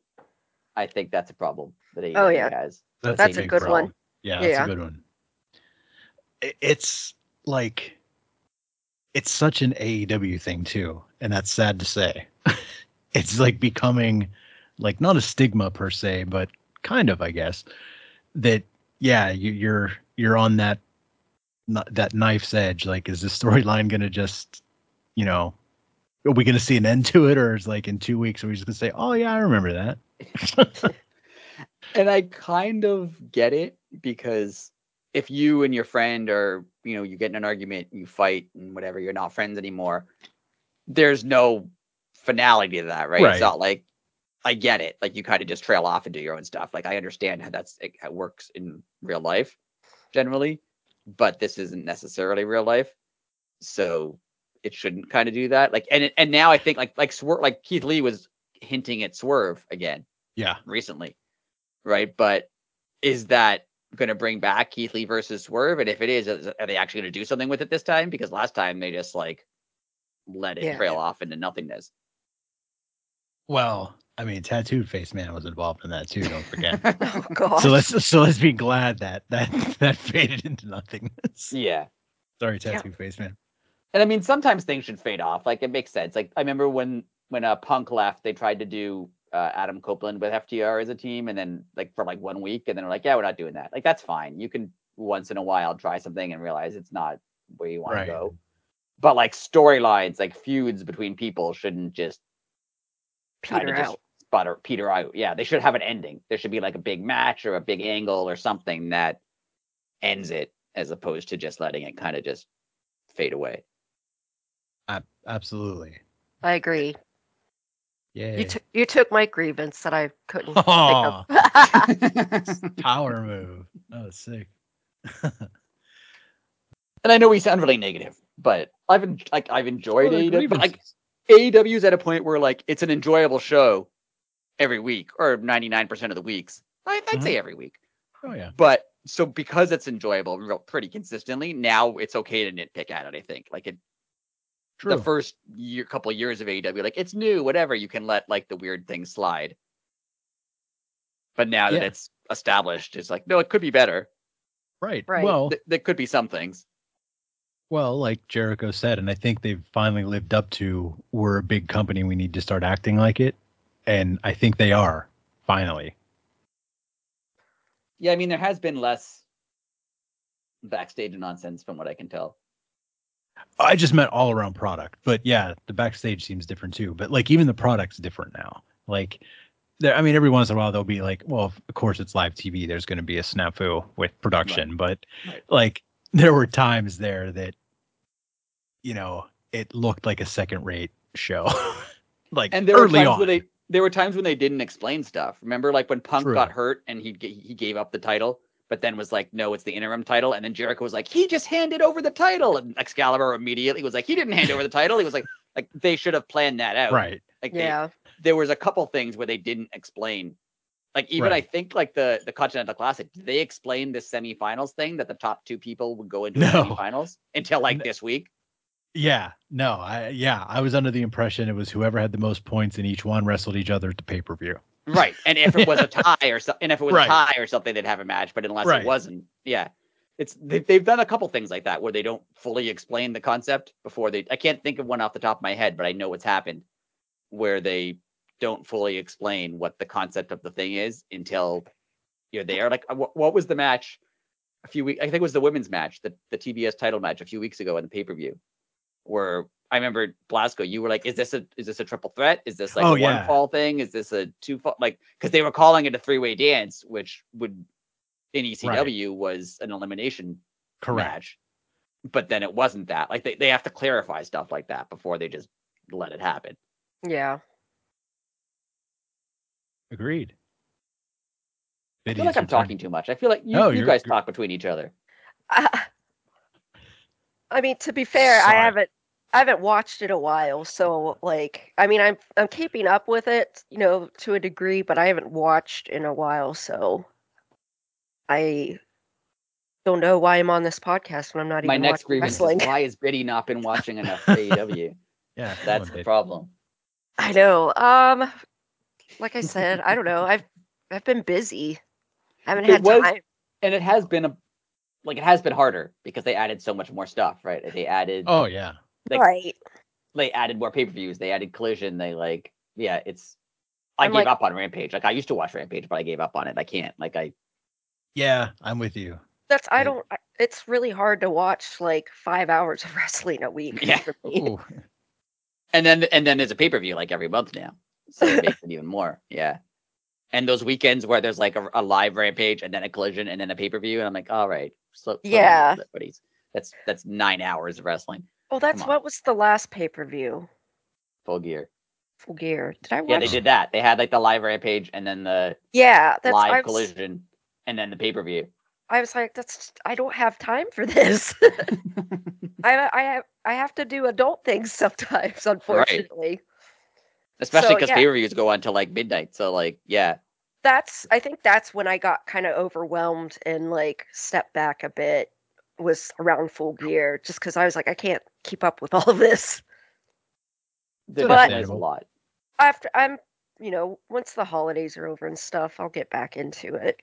I think that's a problem that AEW Oh, yeah. has. That's, That's a big good one. Yeah, that's Yeah. a good one. It's like it's such an AEW thing too, and that's sad to say. it's like becoming like not a stigma per se, but kind of, I guess. That yeah, you, you're you're on that that knife's edge. Like, is this storyline gonna just, you know, are we gonna see an end to it, or is like in two weeks are we just gonna say, oh yeah, I remember that? And I kind of get it because if you and your friend are, you know, you get in an argument, you fight and whatever, you're not friends anymore, there's no finality to that, right? Right. It's not like I get it. Like you kind of just trail off and do your own stuff. Like I understand how that's it, how it works in real life generally, but this isn't necessarily real life. So it shouldn't kind of do that. Like and and now I think like like Swerve like Keith Lee was hinting at Swerve again yeah, recently, right? But is that going to bring back Keith Lee versus Swerve? And if it is, is- are they actually going to do something with it this time? Because last time they just like let it Yeah. trail off into nothingness. Well, I mean, tattooed face man was involved in that too. Don't forget. Oh God. so let's so let's be glad that that that faded into nothingness. yeah. Sorry, Yeah. tattooed face man. And I mean, sometimes things should fade off. Like it makes sense. Like I remember when when uh, Punk left, they tried to do uh, Adam Copeland with FTR as a team, and then like for like one week, and then they're like, yeah, we're not doing that. Like that's fine. You can once in a while try something and realize it's not where you want Right. to go. But like storylines, like feuds between people, shouldn't just Peter of just out. sputter peter out. Yeah, they should have an ending. There should be like a big match or a big angle or something that ends it, as opposed to just letting it kind of just fade away. Ab- absolutely. I agree. Yeah. You took you took my grievance that I couldn't Aw. think of. Power move. That was sick. And I know we sound really negative, but I've en- like I've enjoyed Well, the But like grievances. AEW is at a point where like it's an enjoyable show every week, or ninety nine percent of the weeks. I, I'd Mhm. say every week. oh yeah. But so because it's enjoyable real- pretty consistently, now it's okay to nitpick at it. I think like it True. the first year, couple of years of AEW, like it's new, whatever. You can let like the weird things slide. But now that it's established, it's like no, it could be better. right. Right. Well, Th- there could be some things. Well, like Jericho said, and I think they've finally lived up to we're a big company, we need to start acting like it. And I think they are, finally. Yeah, I mean there has been less backstage nonsense from what I can tell. I just meant all around product. But yeah, the backstage seems different too. But like even the product's different now. Like there I mean every once in a while they'll be like, well, of course it's live TV, there's gonna be a snafu with production. But Right. like there were times there that you know, it looked like a second rate show. like And there were times on. when they there were times when they didn't explain stuff. Remember, like when Punk True. got hurt and he he gave up the title, but then was like, "No, it's the interim title." And then Jericho was like, "He just handed over the title," and Excalibur immediately was like, "He didn't hand over the title." He was like, "Like they should have planned that out." right. Like they- yeah. there was a couple things where they didn't explain. Like even I think like the the Continental Classic, did they explain the semifinals thing that the top two people would go into the semifinals until like N- this week. Yeah. No, I yeah, I was under the impression it was whoever had the most points in each one wrestled each other at the pay-per-view. Right. And if it was a tie or so, and if it was Right. a tie or something, they'd have a match. But unless Right. it wasn't, yeah. It's they, they've done a couple things like that where they don't fully explain the concept before they. I can't think of one off the top of my head, but I know what's happened where they don't fully explain what the concept of the thing is until you're there. Like, what, what was the match a few weeks? I think it was the women's match, the the TBS title match a few weeks ago in the pay per view, where I remember Blasco, you were like, "Is this a is this a triple threat? Is this like Oh, a yeah. one fall thing? Is this a two fall?" Like, because they were calling it a three way dance, which would in ECW was an elimination Correct. match, but then it wasn't that. Like, they they have to clarify stuff like that before they just let it happen. Yeah. Agreed. I feel like I'm talking too much. I feel like you, No, you guys talk between each other. I, I mean, to be fair, Sorry. I haven't I haven't watched it a while, so like, I mean, I'm I'm keeping up with it, you know, to a degree, but I haven't watched in a while, so I don't know why I'm on this podcast when I'm not My even next watching grievance wrestling. is why has Biddy not been watching enough AEW? Yeah, That's on, the babe. problem. I know. Um, like I said, I don't know. I've I've been busy. I haven't It had was- time. And it has been a like it has been harder because they added so much more stuff, right? They added Oh yeah. like- right. they added more pay per views. They added Collision. They like yeah, it's. I I'm gave like- up on Rampage. Like I used to watch Rampage, but I gave up on it. I can't. Like I Yeah, I'm with you. That's I don't. I- It's really hard to watch like five hours of wrestling a week. Yeah. for me. Ooh. and then and then there's a pay per view like every month now, so it makes it even more. Yeah. And those weekends where there's like a, a live Rampage and then a Collision and then a pay per view, and I'm like, all right, slow, slow down a little Yeah. bit, buddies. That's that's nine hours of wrestling. Well, that's what was the last pay per view? Full gear. Full Gear. Did I watch? Yeah, they did that. They had like the live Rampage and then the Yeah, that's live was, Collision and then the pay per view. I was like, that's I don't have time for this. I I have I have to do adult things sometimes, unfortunately. Especially So, because yeah. pay per views go on till like midnight. So like, yeah, That's I think that's when I got kind of overwhelmed and like stepped back a bit. Was around Full Gear just because I was like, I can't keep up with all of this. there But- is a lot. after I'm, you know, once the holidays are over and stuff, I'll get back into it.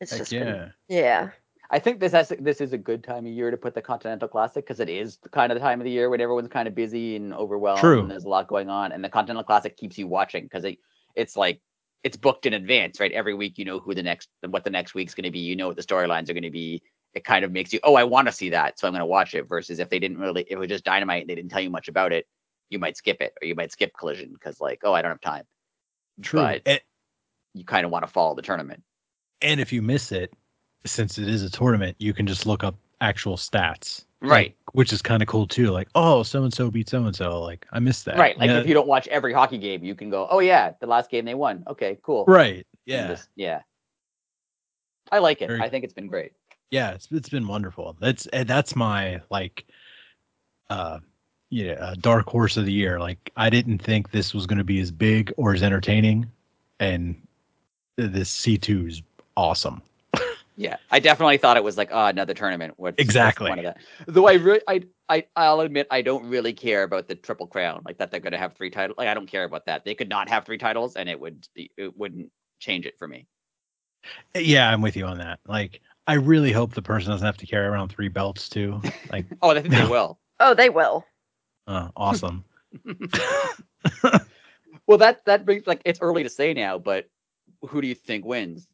It's Heck just yeah. been, yeah, I think this has this is a good time of year to put the Continental Classic because it is the kind of the time of the year when everyone's kind of busy and overwhelmed True. and there's a lot going on. And the Continental Classic keeps you watching because it it's like it's booked in advance, right? Every week you know who the next what the next week's going to be. You know what the storylines are going to be. It kind of makes you oh I want to see that, so I'm going to watch it. Versus if they didn't really if it was just Dynamite and they didn't tell you much about it, you might skip it or you might skip Collision because like oh I don't have time. True. But- And, You kind of want to follow the tournament. and if you miss it, since it is a tournament, you can just look up actual stats. Like, Right. which is kind of cool too. Like, oh, so and so beat so and so. Like, I missed that. Right. Like Yeah, if you don't watch every hockey game, you can go, oh yeah, the last game they won. Okay, cool. Right. Yeah. just- yeah. I like it. Very I think it's been great. yeah. It's it's been wonderful. That's that's my like, uh, yeah, uh, dark horse of the year. Like, I didn't think this was going to be as big or as entertaining, and th- this C two is awesome. Yeah, I definitely thought it was like oh, another tournament. What's, what's Exactly. point of that? Though I really, I, I, I'll admit, I don't really care about the triple crown. Like that, they're going to have three titles. Like I don't care about that. They could not have three titles, and it would, be, it wouldn't change it for me. Yeah, I'm with you on that. Like, I really hope the person doesn't have to carry around three belts too. Like, Oh, I think they will. oh, they will. uh, awesome. Well, that that brings like it's early to say now, but who do you think wins?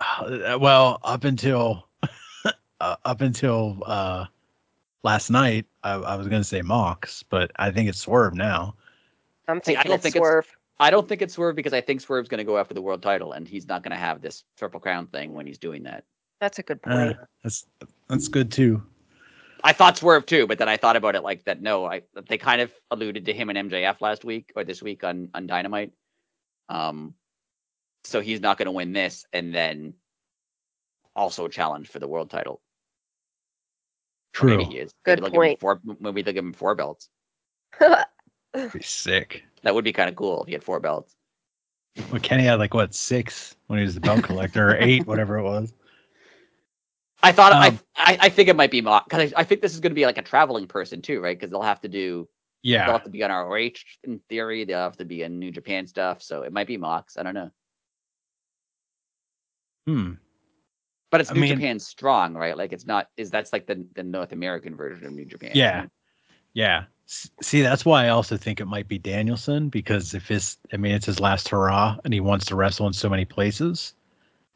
Uh, well, up until uh, up until uh, last night, I, I was going to say Mox, but I think it's Swerve now. I'm See, I don't it's think it's- Swerve. I don't think it's Swerve because I think Swerve's going to go after the world title, and he's not going to have this triple crown thing when he's doing that. That's a good Uh, point. that's that's good too. I thought Swerve too, but then I thought about it like that. No, I they kind of alluded to him and MJF last week or this week on on Dynamite. Um, so he's not going to win this, and then also challenge for the world title. Or True. Maybe he is. Good maybe they'll Give him point. four, maybe they'll give him four belts. Be sick. That would be kind of cool if he had four belts. Well, Kenny had like what six when he was the belt collector, or eight, whatever it was. I thought Um, I, I I think it might be Mox because I, I think this is going to be like a traveling person too, right? Because they'll have to do yeah, They'll have to be on ROH in theory. They'll have to be in New Japan stuff. So it might be Mox. I don't know. Hmm. But it's I New mean- Japan strong, right? Like it's not is that's like the the North American version of New Japan. Yeah. Yeah. See, that's why I also think it might be Danielson because if his, I mean, it's his last hurrah and he wants to wrestle in so many places.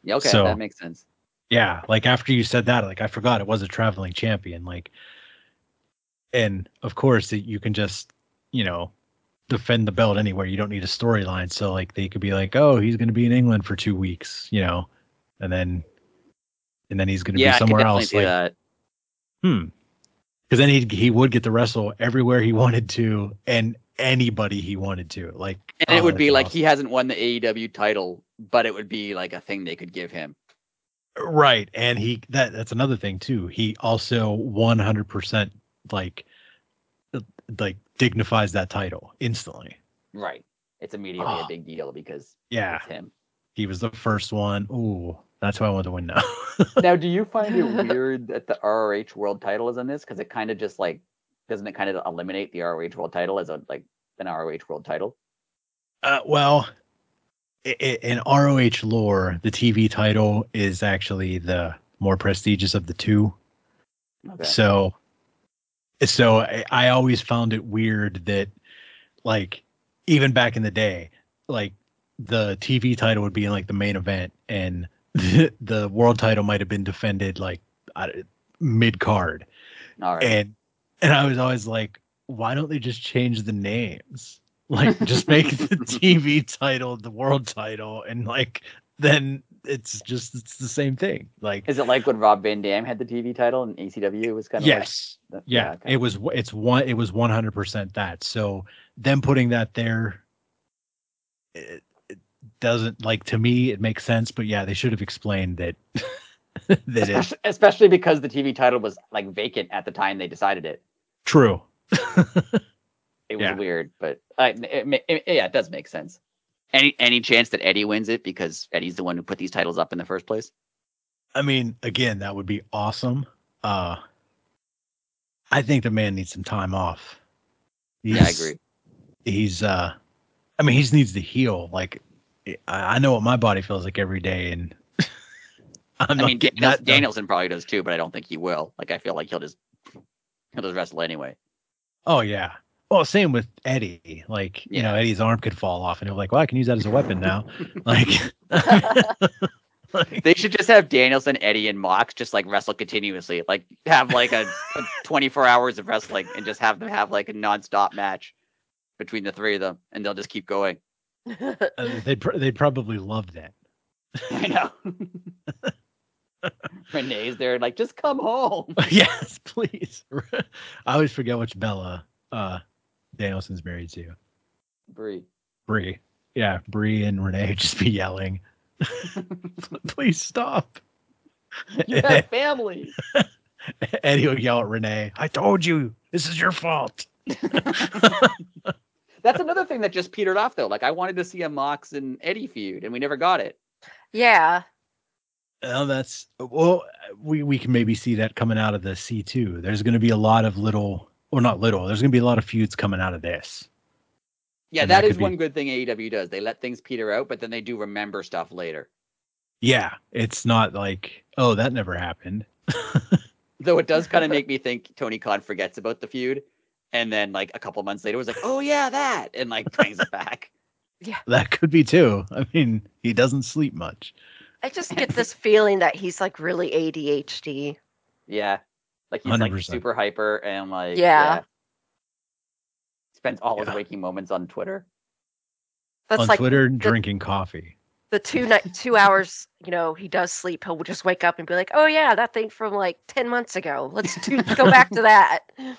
Yeah, okay, So- that makes sense. Yeah. Like after you said that, like I forgot it was a traveling champion. Like, and of course that you can just, you know, defend the belt anywhere. You don't need a storyline. So like they could be like, oh, he's going to be in England for two weeks, you know, and then, and then he's going to Yeah, be somewhere else. Like, that. Hmm. Because then he he would get to wrestle everywhere he wanted to and anybody he wanted to. Like, And it oh, would be that'd like he hasn't won the AEW title, but it would be like a thing they could give him. right, and he that that's another thing too. He also one hundred percent like uh, like dignifies that title instantly. Right. It's immediately a Oh. big deal because Yeah, it's him. he was the first one. Ooh, that's why I want to win now. Now, do you find it weird that the ROH world title is in this? Because it kind of just like doesn't it kind of eliminate the ROH world title as a like an ROH world title? Uh, well, i- i- in ROH lore, the TV title is actually the more prestigious of the two. Okay. So, so I, I always found it weird that, like, even back in the day, like the TV title would be in like the main event, and the, the world title might have been defended like mid card, All right. and and I was always like, why don't they just change the names? Like, just make the TV title the world title, and like then it's just it's the same thing. Like, Is it like when Rob Van Dam had the TV title and ECW was kind of yes, like the- yeah, okay. it was it's one it was 100% that so them putting that there it, it doesn't like to me it makes sense but yeah they should have explained that that especially, especially because the TV title was like vacant at the time they decided it. true It was Yeah. weird, but uh, it, it, yeah, it does make sense. Any any chance that Eddie wins it because Eddie's the one who put these titles up in the first place? i mean again that would be awesome uh i think the man needs some time off Yeah, I agree. he's uh i mean he needs to heal like i, I know what my body feels like every day and i'm I not mean, getting Daniels, that. Danielson probably does too, but I don't think he will. Like, I feel like he'll just he'll just wrestle anyway. Oh yeah. Well, same with Eddie. Like, you know, Eddie's arm could fall off, and he'll be like, "Well, I can use that as a weapon now." like, like, They should just have Danielson, Eddie, and Mox just like wrestle continuously. Like, have like a, a 24 hours of wrestling and just have them have like a nonstop match between the three of them, and they'll just keep going. Uh, they'd pr- they'd probably love that. I know. Renee's there, like, just come home. yes, please. I always forget which Bella uh, Danielson's married to. Brie. Brie. Yeah, Brie and Renee just be yelling, "Please stop!" You have family. Eddie will yell at Renee, "I told you, this is your fault." That's another thing that just petered off though. Like I wanted to see a Mox and Eddie feud, and we never got it. yeah. Oh, that's well. We we can maybe see that coming out of the C two. There's going to be a lot of little, or not little. There's going to be a lot of feuds coming out of this. Yeah, And that that is could be- one good thing AEW does. They let things peter out, but then they do remember stuff later. Yeah, it's not like oh that never happened. Though it does kind of make me think Tony Khan forgets about the feud, and then like a couple months later was like, "Oh yeah, that," and like brings it back. Yeah, that could be too. I mean, he doesn't sleep much. I just get this feeling that he's like really ADHD. Yeah, like he's like 100%. super hyper and like Yeah. Spends all his waking moments on Twitter. That's On like Twitter, drinking coffee. the two night two hours, you know, he does sleep. He'll just wake up and be like, Oh yeah, that thing from like ten months ago. Let's do go back to that.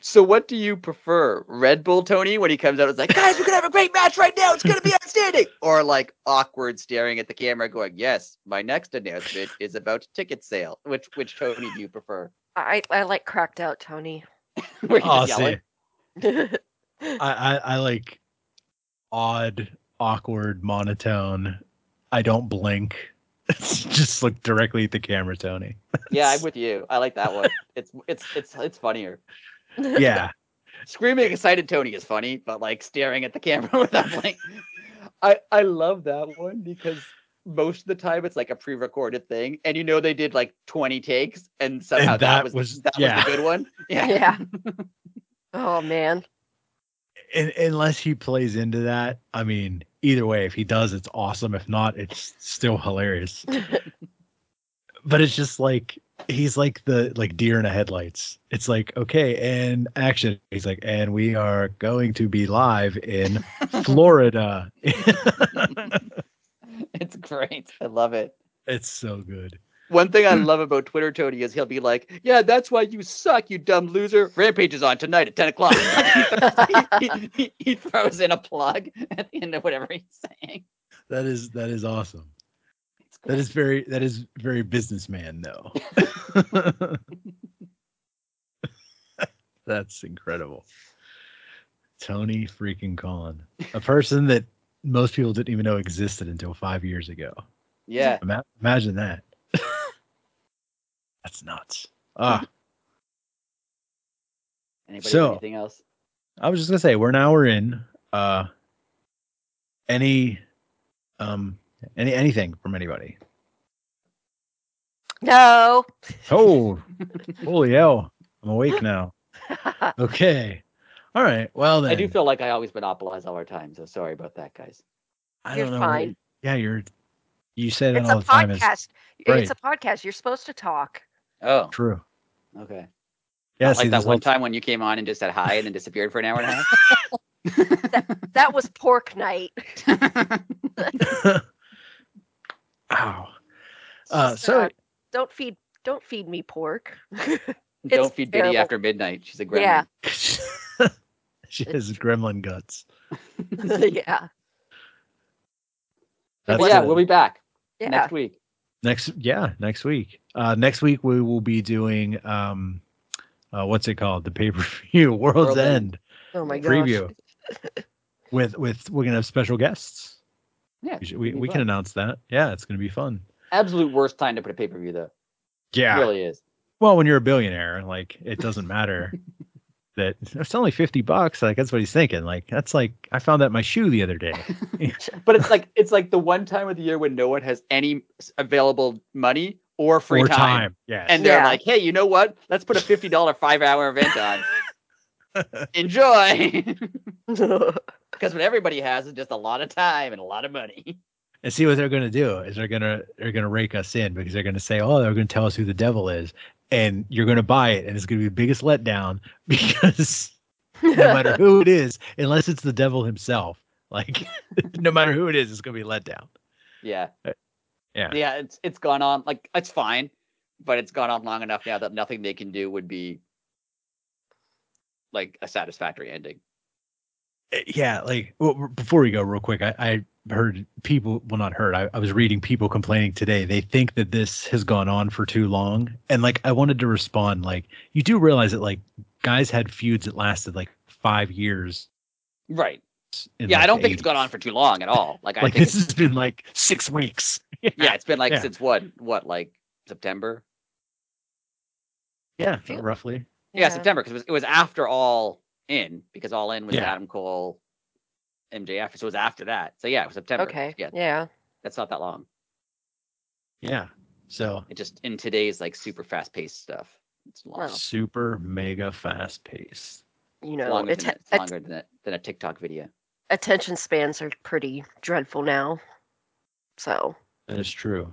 So what do you prefer? Red Bull Tony when he comes out, it's like, guys, we're gonna have a great match right now. It's gonna be outstanding. Or like awkward staring at the camera, going, Yes, my next announcement is about ticket sale. Which which Tony do you prefer? I, I like cracked out Tony. Where you Oh, just see, yelling? I, I I like odd, awkward, monotone. I don't blink. Just look directly at the camera, Tony. Yeah, I'm with you. I like that one. It's it's it's it's funnier. Yeah Screaming excited Tony is funny, but like staring at the camera without like I I love that one because most of the time it's like a pre-recorded thing and you know they did like 20 takes and somehow that, that was, was- that yeah. was a good one. Yeah. Yeah. oh man. Un unless he plays into that, I mean, either way, if he does, it's awesome. If not, it's still hilarious. but it's just like he's like the like deer in the headlights. It's like okay, and action. He's like, and we are going to be live in Florida. it's great. I love it. it's so good. One thing I love about Twitter, Tony, is he'll be like, "Yeah, that's why you suck, you dumb loser." Rampage is on tonight at ten o'clock. he, he- he throws in a plug at the end of whatever he's saying. That is that is awesome. That is very that is very businessman though. That's incredible. Tony freaking Khan, a person that most people didn't even know existed until five years ago. Yeah, Ima- imagine that. That's nuts. Ah, Anybody So- anything else? I was just gonna say we're an hour in. Uh, any, um, any anything from anybody? No. Oh, holy hell! I'm awake now. Okay. All right. Well then. I do feel like I always monopolize all our time, so sorry about that, guys. I You're don't know. what- fine. Yeah, you're. You say that it's all a the time. It's a podcast. right. It's a podcast. You're supposed to talk. Oh, true. okay. Yeah. Not see, like that this one whole- time when you came on and just said hi and then disappeared for an hour and a half. That was pork night. half. Ow. Uh, just, so uh, don't feed don't feed me pork. Don't It's feed Biddy after midnight. She's a gremlin. Yeah. she has gremlin guts. yeah. But That's yeah, it. we'll be back Yeah. next week. next. Yeah, next week. Uh, next week we will be doing um, uh, what's it called? The pay per view World's World's End End. Oh my gosh. preview. with with we're gonna have special guests. Yeah, We, should, we, we can announce that. Yeah, it's gonna be fun. Absolute worst time to put a pay per view though. Yeah. It really is. Well, when you're a billionaire, like it doesn't matter that it's only 50 bucks. Like that's what he's thinking. Like that's like I found that in my shoe the other day. But it's like it's like the one time of the year when no one has any available money or free or time. time. Yes. And they're Yeah. like, hey, you know what? Let's put a fifty dollar five hour event on. Enjoy. Because what everybody has is just a lot of time and a lot of money. and see what they're gonna do is they're gonna they're gonna rake us in because they're gonna say, Oh, they're gonna tell us who the devil is, and you're gonna buy it, and it's gonna be the biggest letdown because no matter who it is, unless it's the devil himself, like no matter who it is, it's gonna be a letdown. Yeah. Uh, yeah. Yeah, it's it's gone on like it's fine, but it's gone on long enough now that nothing they can do would be like a satisfactory ending. Uh, yeah like well, before we go real quick I, I heard people well not heard I, I was reading people complaining today they think that this has gone on for too long and like i wanted to respond like you do realize that like guys had feuds that lasted like five years Right. yeah, like, I don't the think it's gone on for too long at all. Like I think this it's, has been like six weeks yeah, it's been like yeah. since what what like September? yeah Feel- roughly Yeah, September because it was, it was after all in because all in was Yeah. Adam Cole, MJF. So it was after that. So yeah, it was September. Okay. Yeah, Yeah. that's not that long. yeah so It just in today's like super fast paced stuff. It's long. Wow. super mega fast paced You It's know, longer, it's, than, a- it's at- longer than, a, than a TikTok video. attention spans are pretty dreadful now. So that is true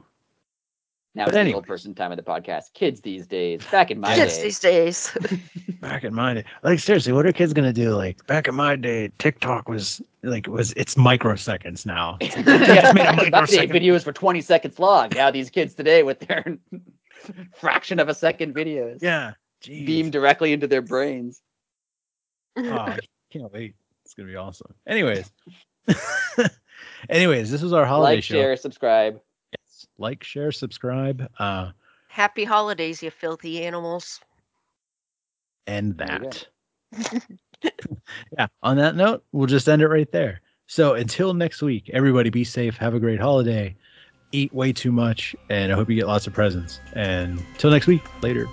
Now But it's the old person time of the podcast. Kids these days. Back in my kids day. these days. back in my day like seriously what are kids gonna do like back in my day tiktok was like was it's microseconds now It's like, yeah, made a back in my day, microsecond. videos for 20 seconds long. Now these kids today with their fraction of a second videos Yeah. Jeez. beam directly into their brains. Oh, I can't wait. It's gonna be awesome. Anyways. Anyways, this was our holiday like, show. share, subscribe. Yes. Like, share, subscribe, uh, Happy holidays, you filthy animals. and that. yeah. On that note, we'll just end it right there. So until next week, everybody be safe. Have a great holiday. Eat way too much, and I hope you get lots of presents. And until next week, later.